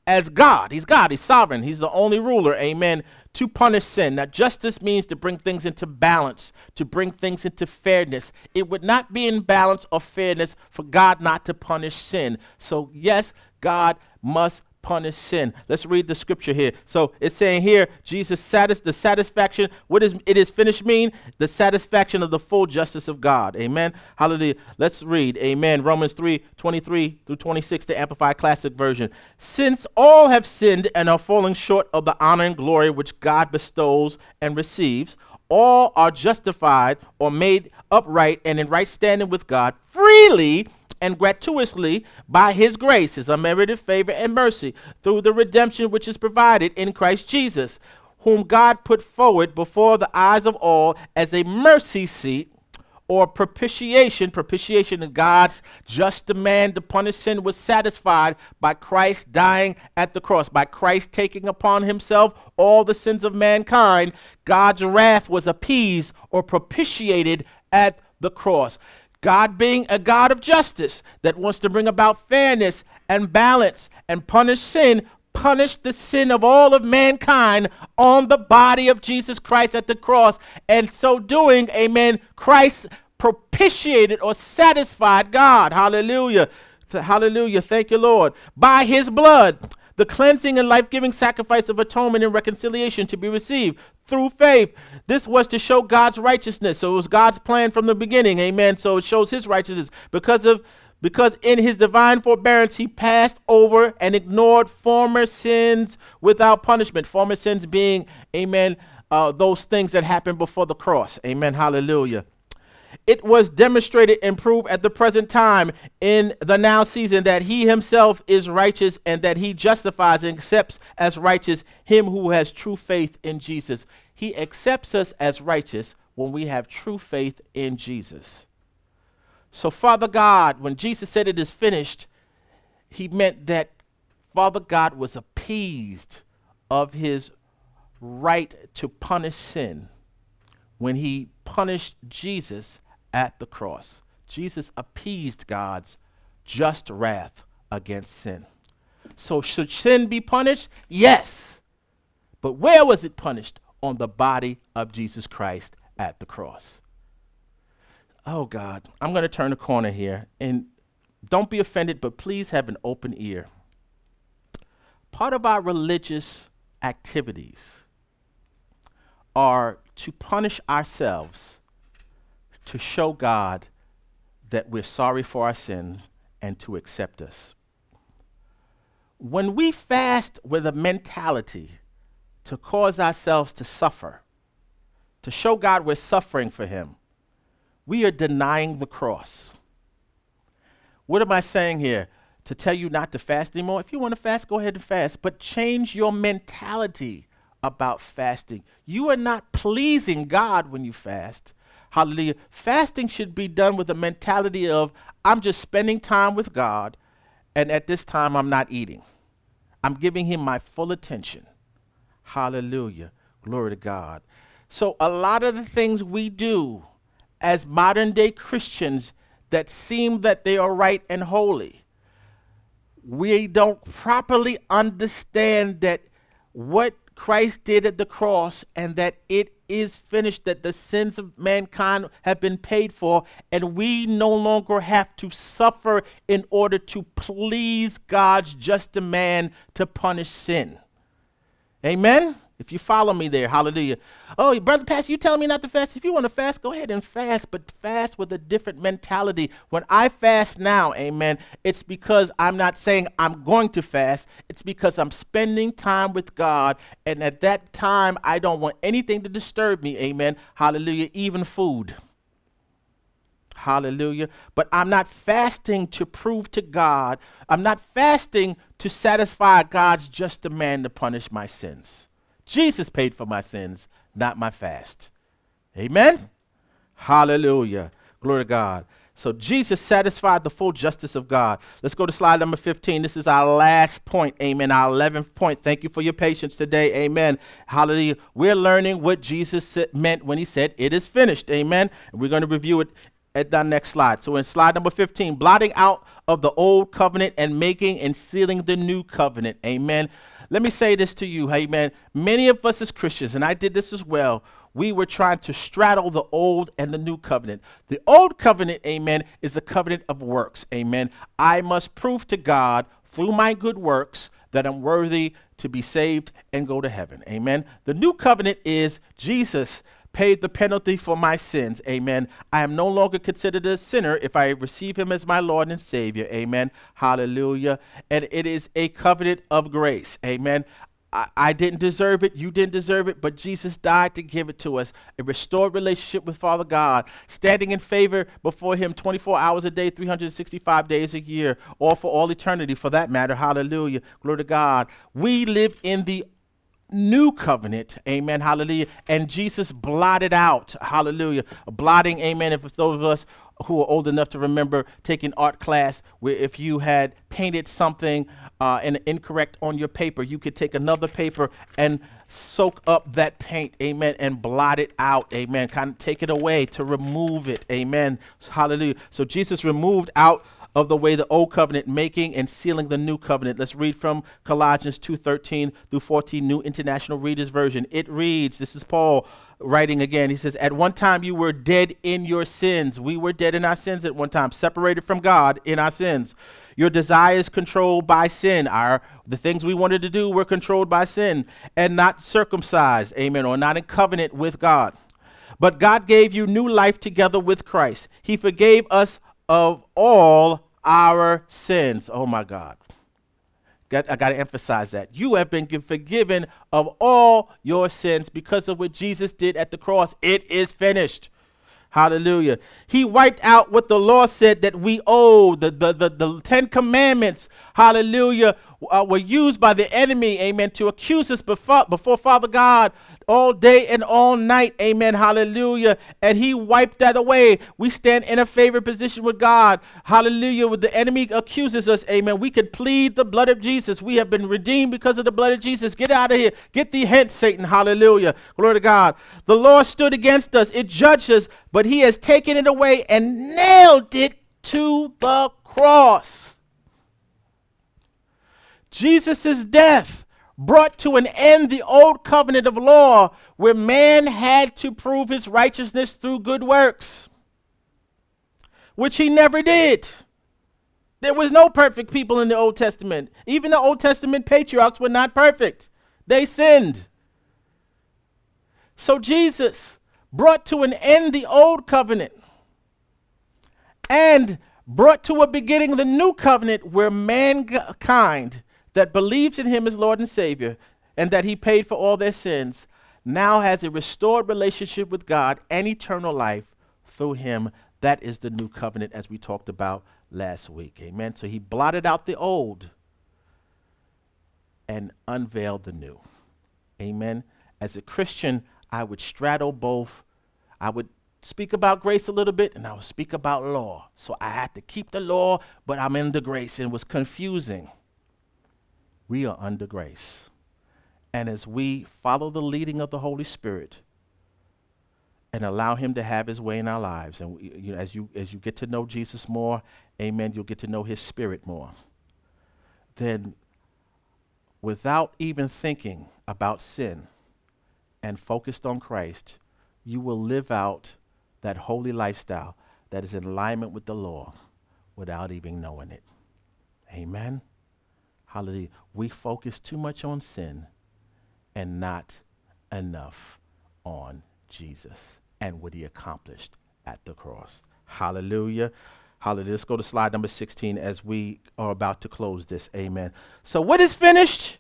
as God. He's God, He's sovereign, He's the only ruler, amen, to punish sin. Now, justice means to bring things into balance, to bring things into fairness. It would not be in balance or fairness for God not to punish sin. So, yes, God must punish sin. Let's read the scripture here. So it's saying here, Jesus satis- the satisfaction. What does it is finished mean? The satisfaction of the full justice of God. Amen. Hallelujah. Let's read. Amen. Romans 3, 23 through 26, the Amplified Classic Version. Since all have sinned and are falling short of the honor and glory which God bestows and receives, all are justified or made upright and in right standing with God freely and gratuitously by his grace, his unmerited favor and mercy, through the redemption which is provided in Christ Jesus, whom God put forward before the eyes of all as a mercy seat or propitiation, propitiation in God's just demand to punish sin was satisfied by Christ dying at the cross, by Christ taking upon himself all the sins of mankind. God's wrath was appeased or propitiated at the cross. God being a God of justice that wants to bring about fairness and balance and punish sin, punished the sin of all of mankind on the body of Jesus Christ at the cross. And so doing, amen, Christ propitiated or satisfied God. Hallelujah. Hallelujah. Thank you, Lord. By his blood, the cleansing and life giving sacrifice of atonement and reconciliation to be received through faith. This was to show God's righteousness. So it was God's plan from the beginning. Amen. So it shows his righteousness because of because in his divine forbearance he passed over and ignored former sins without punishment. Former sins being, amen, uh, those things that happened before the cross. Amen. Hallelujah. It was demonstrated and proved at the present time in the now season that he himself is righteous and that he justifies and accepts as righteous him who has true faith in Jesus. He accepts us as righteous when we have true faith in Jesus. So, Father God, when Jesus said it is finished, he meant that Father God was appeased of his right to punish sin when he punished Jesus at the cross. Jesus appeased God's just wrath against sin. So, should sin be punished? Yes. But where was it punished? On the body of Jesus Christ at the cross. Oh, God, I'm going to turn a corner here. And don't be offended, but please have an open ear. Part of our religious activities are to punish ourselves to show God that we're sorry for our sins and to accept us. When we fast with a mentality to cause ourselves to suffer, to show God we're suffering for Him, we are denying the cross. What am I saying here? To tell you not to fast anymore? If you want to fast, go ahead and fast, but change your mentality about fasting. You are not pleasing God when you fast. Hallelujah. Fasting should be done with a mentality of, I'm just spending time with God, and at this time I'm not eating. I'm giving Him my full attention. Hallelujah. Glory to God. So, a lot of the things we do as modern day Christians that seem that they are right and holy, we don't properly understand that what Christ did at the cross and that it is finished, that the sins of mankind have been paid for, and we no longer have to suffer in order to please God's just demand to punish sin. Amen? If you follow me there, hallelujah. Oh, brother pastor, you telling me not to fast? If you want to fast, go ahead and fast, but fast with a different mentality. When I fast now, amen, it's because I'm not saying I'm going to fast. It's because I'm spending time with God, and at that time, I don't want anything to disturb me, amen. Hallelujah, even food. Hallelujah. But I'm not fasting to prove to God. I'm not fasting to satisfy God's just demand to punish my sins. Jesus paid for my sins, not my fast. Amen? Hallelujah. Glory to God. So Jesus satisfied the full justice of God. Let's go to slide number 15. This is our last point. Amen. Our 11th point. Thank you for your patience today. Amen. Hallelujah. We're learning what Jesus meant when he said, It is finished. Amen. And we're going to review it at the next slide. So in slide number 15, blotting out of the old covenant and making and sealing the new covenant. Amen. Let me say this to you, hey man. Many of us as Christians, and I did this as well, we were trying to straddle the old and the new covenant. The old covenant, amen, is the covenant of works, amen. I must prove to God through my good works that I'm worthy to be saved and go to heaven, amen. The new covenant is Jesus paid the penalty for my sins. Amen. I am no longer considered a sinner if I receive him as my Lord and Savior. Amen. Hallelujah. And it is a covenant of grace. Amen. I, didn't deserve it, you didn't deserve it, but Jesus died to give it to us. A restored relationship with Father God, standing in favor before Him 24 hours a day, 365 days a year, or for all eternity for that matter. Hallelujah. Glory to God. We live in the new covenant. Amen. Hallelujah. And Jesus blotted out. Hallelujah. Blotting. Amen. If for those of us who are old enough to remember taking art class where if you had painted something uh, and incorrect on your paper, you could take another paper and soak up that paint, amen, and blot it out, amen. Kind of take it away to remove it, amen. Hallelujah. So Jesus removed out of the way the old covenant making and sealing the new covenant. Let's read from Colossians 2:13 through 14 New International Reader's Version. It reads, this is Paul writing again. He says, "At one time you were dead in your sins. We were dead in our sins at one time, separated from God in our sins." Your desires controlled by sin. Our the things we wanted to do were controlled by sin and not circumcised, amen, or not in covenant with God. But God gave you new life together with Christ. He forgave us of all our sins. Oh my God. I got to emphasize that. You have been forgiven of all your sins because of what Jesus did at the cross. It is finished. Hallelujah. He wiped out what the law said that we owed. The, the, the, the Ten Commandments, hallelujah, uh, were used by the enemy, amen, to accuse us before, before Father God all day and all night. Amen. Hallelujah. And he wiped that away. We stand in a favored position with God. Hallelujah. When the enemy accuses us, amen, we could plead the blood of Jesus. We have been redeemed because of the blood of Jesus. Get out of here. Get thee hence, Satan. Hallelujah. Glory to God. The Lord stood against us. It judged us, but he has taken it away and nailed it to the cross. Jesus' death brought to an end the old covenant of law where man had to prove his righteousness through good works, which he never did. There was no perfect people in the Old Testament. Even the Old Testament patriarchs were not perfect. They sinned. So Jesus brought to an end the old covenant and brought to a beginning the new covenant where mankind that believes in him as Lord and Savior and that he paid for all their sins now has a restored relationship with God and eternal life through him. That is the new covenant as we talked about last week. Amen. So he blotted out the old and unveiled the new. Amen. As a Christian, I would straddle both. I would speak about grace a little bit and I would speak about law. So I had to keep the law, but I'm in the grace and it was confusing we are under grace. And as we follow the leading of the Holy Spirit and allow him to have his way in our lives, and we, you know, as, you, as you get to know Jesus more, amen, you'll get to know his spirit more, then without even thinking about sin and focused on Christ, you will live out that holy lifestyle that is in alignment with the law without even knowing it. Amen. Hallelujah. We focus too much on sin and not enough on Jesus and what he accomplished at the cross. Hallelujah. Hallelujah. Let's go to slide number 16 as we are about to close this. Amen. So, what is finished?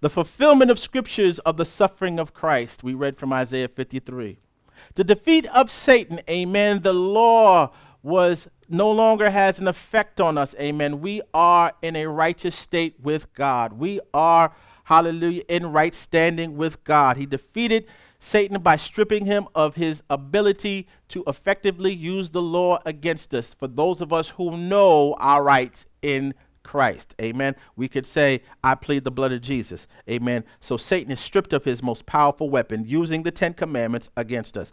The fulfillment of scriptures of the suffering of Christ. We read from Isaiah 53. The defeat of Satan. Amen. The law was no longer has an effect on us. Amen. We are in a righteous state with God. We are, hallelujah, in right standing with God. He defeated Satan by stripping him of his ability to effectively use the law against us. For those of us who know our rights in Christ. Amen. We could say, I plead the blood of Jesus. Amen. So Satan is stripped of his most powerful weapon, using the Ten Commandments against us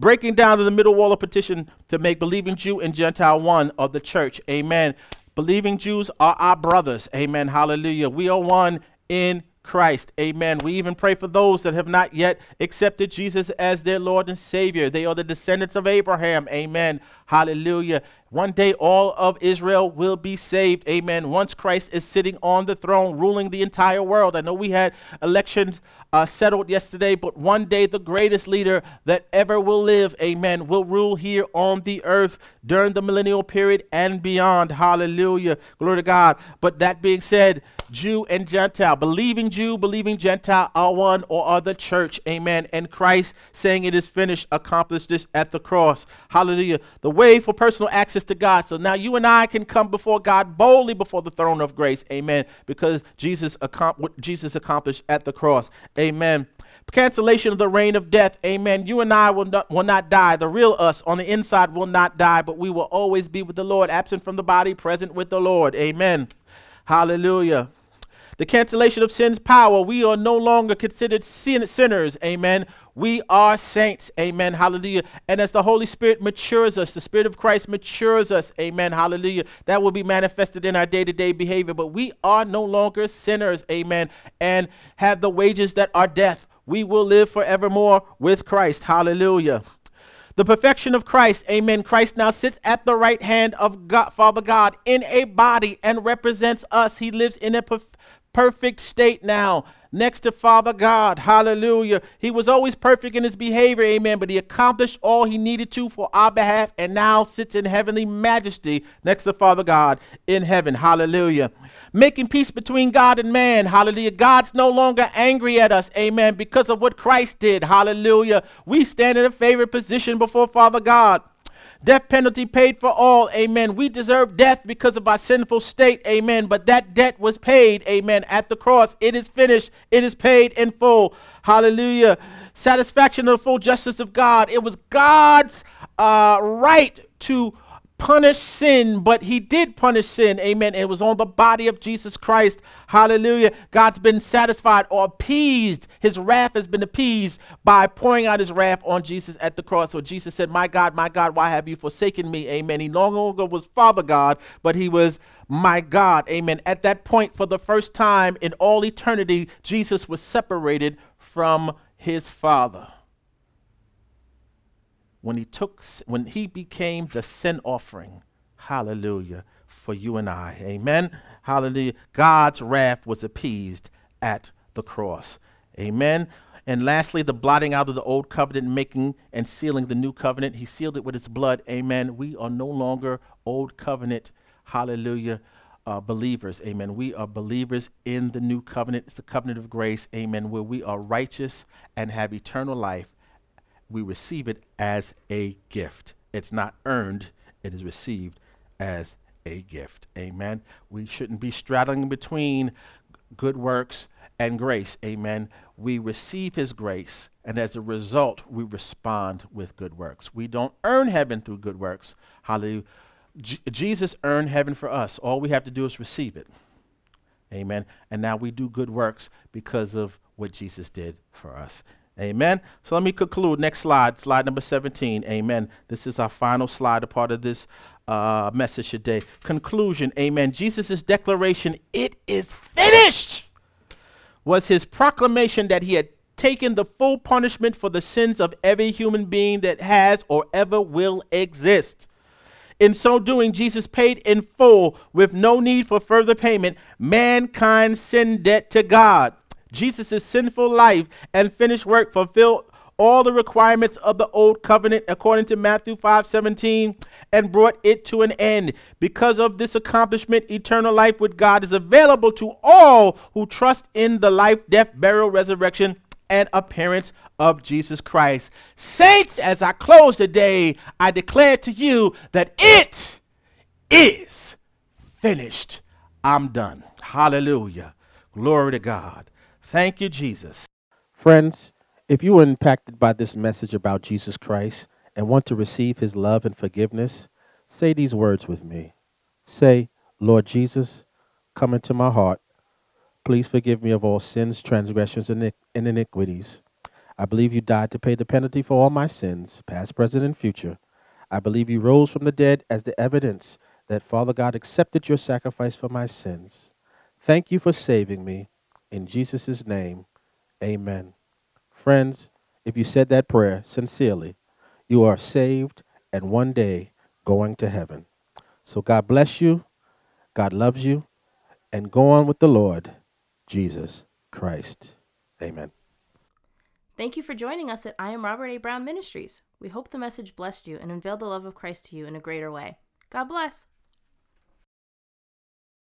breaking down the middle wall of petition to make believing Jew and Gentile one of the church. Amen. Believing Jews are our brothers. Amen. Hallelujah. We are one in Christ. Amen. We even pray for those that have not yet accepted Jesus as their Lord and Savior. They are the descendants of Abraham. Amen. Hallelujah. One day all of Israel will be saved. Amen. Once Christ is sitting on the throne, ruling the entire world. I know we had elections uh, settled yesterday, but one day the greatest leader that ever will live, amen, will rule here on the earth during the millennial period and beyond. Hallelujah. Glory to God. But that being said, Jew and Gentile, believing Jew, believing Gentile are one or are the church. Amen. And Christ saying it is finished accomplished this at the cross. Hallelujah. The way for personal access to God. So now you and I can come before God boldly before the throne of grace. Amen. Because Jesus, accom- Jesus accomplished at the cross. Amen. Cancellation of the reign of death. Amen. You and I will not, will not die. The real us on the inside will not die, but we will always be with the Lord, absent from the body, present with the Lord. Amen. Hallelujah. The cancellation of sin's power. We are no longer considered sin- sinners. Amen. We are saints. Amen. Hallelujah. And as the Holy Spirit matures us, the Spirit of Christ matures us. Amen. Hallelujah. That will be manifested in our day to day behavior. But we are no longer sinners. Amen. And have the wages that are death. We will live forevermore with Christ. Hallelujah. The perfection of Christ, amen. Christ now sits at the right hand of God, Father God in a body and represents us. He lives in a perf- perfect state now next to Father God. Hallelujah. He was always perfect in his behavior, amen, but he accomplished all he needed to for our behalf and now sits in heavenly majesty next to Father God in heaven. Hallelujah. Making peace between God and man. Hallelujah. God's no longer angry at us, amen, because of what Christ did. Hallelujah. We stand in a favored position before Father God. Death penalty paid for all. Amen. We deserve death because of our sinful state. Amen. But that debt was paid. Amen. At the cross. It is finished. It is paid in full. Hallelujah. Satisfaction of the full justice of God. It was God's uh, right to punish sin, but he did punish sin. Amen. It was on the body of Jesus Christ. Hallelujah. God's been satisfied or appeased. His wrath has been appeased by pouring out his wrath on Jesus at the cross. So Jesus said, My God, my God, why have you forsaken me? Amen. He no longer was Father God, but he was my God. Amen. At that point, for the first time in all eternity, Jesus was separated from his Father when he took when he became the sin offering hallelujah for you and i. Amen. Hallelujah. God's wrath was appeased at the cross. Amen. And lastly the blotting out of the old covenant making and sealing the new covenant. He sealed it with his blood. Amen. We are no longer old covenant hallelujah uh, believers. Amen. We are believers in the new covenant. It's the covenant of grace. Amen. Where we are righteous and have eternal life we receive it as a gift. It's not earned, it is received as a gift. Amen. We shouldn't be straddling between good works and grace. Amen. We receive his grace, and as a result, we respond with good works. We don't earn heaven through good works. Hallelujah. J- Jesus earned heaven for us. All we have to do is receive it. Amen. And now we do good works because of what Jesus did for us. Amen. So let me conclude. Next slide, slide number 17. Amen. This is our final slide, a part of this uh, message today. Conclusion. Amen. Jesus' declaration, it is finished, was his proclamation that he had taken the full punishment for the sins of every human being that has or ever will exist. In so doing, Jesus paid in full, with no need for further payment, mankind's sin debt to God. Jesus' sinful life and finished work fulfilled all the requirements of the old covenant according to Matthew 5:17 and brought it to an end. Because of this accomplishment, eternal life with God is available to all who trust in the life, death, burial, resurrection, and appearance of Jesus Christ. Saints, as I close today, I declare to you that it is finished. I'm done. Hallelujah. Glory to God. Thank you, Jesus. Friends, if you were impacted by this message about Jesus Christ and want to receive his love and forgiveness, say these words with me. Say, Lord Jesus, come into my heart. Please forgive me of all sins, transgressions, and iniquities. I believe you died to pay the penalty for all my sins, past, present, and future. I believe you rose from the dead as the evidence that Father God accepted your sacrifice for my sins. Thank you for saving me. In Jesus' name, amen. Friends, if you said that prayer sincerely, you are saved and one day going to heaven. So God bless you. God loves you. And go on with the Lord Jesus Christ. Amen. Thank you for joining us at I Am Robert A. Brown Ministries. We hope the message blessed you and unveiled the love of Christ to you in a greater way. God bless.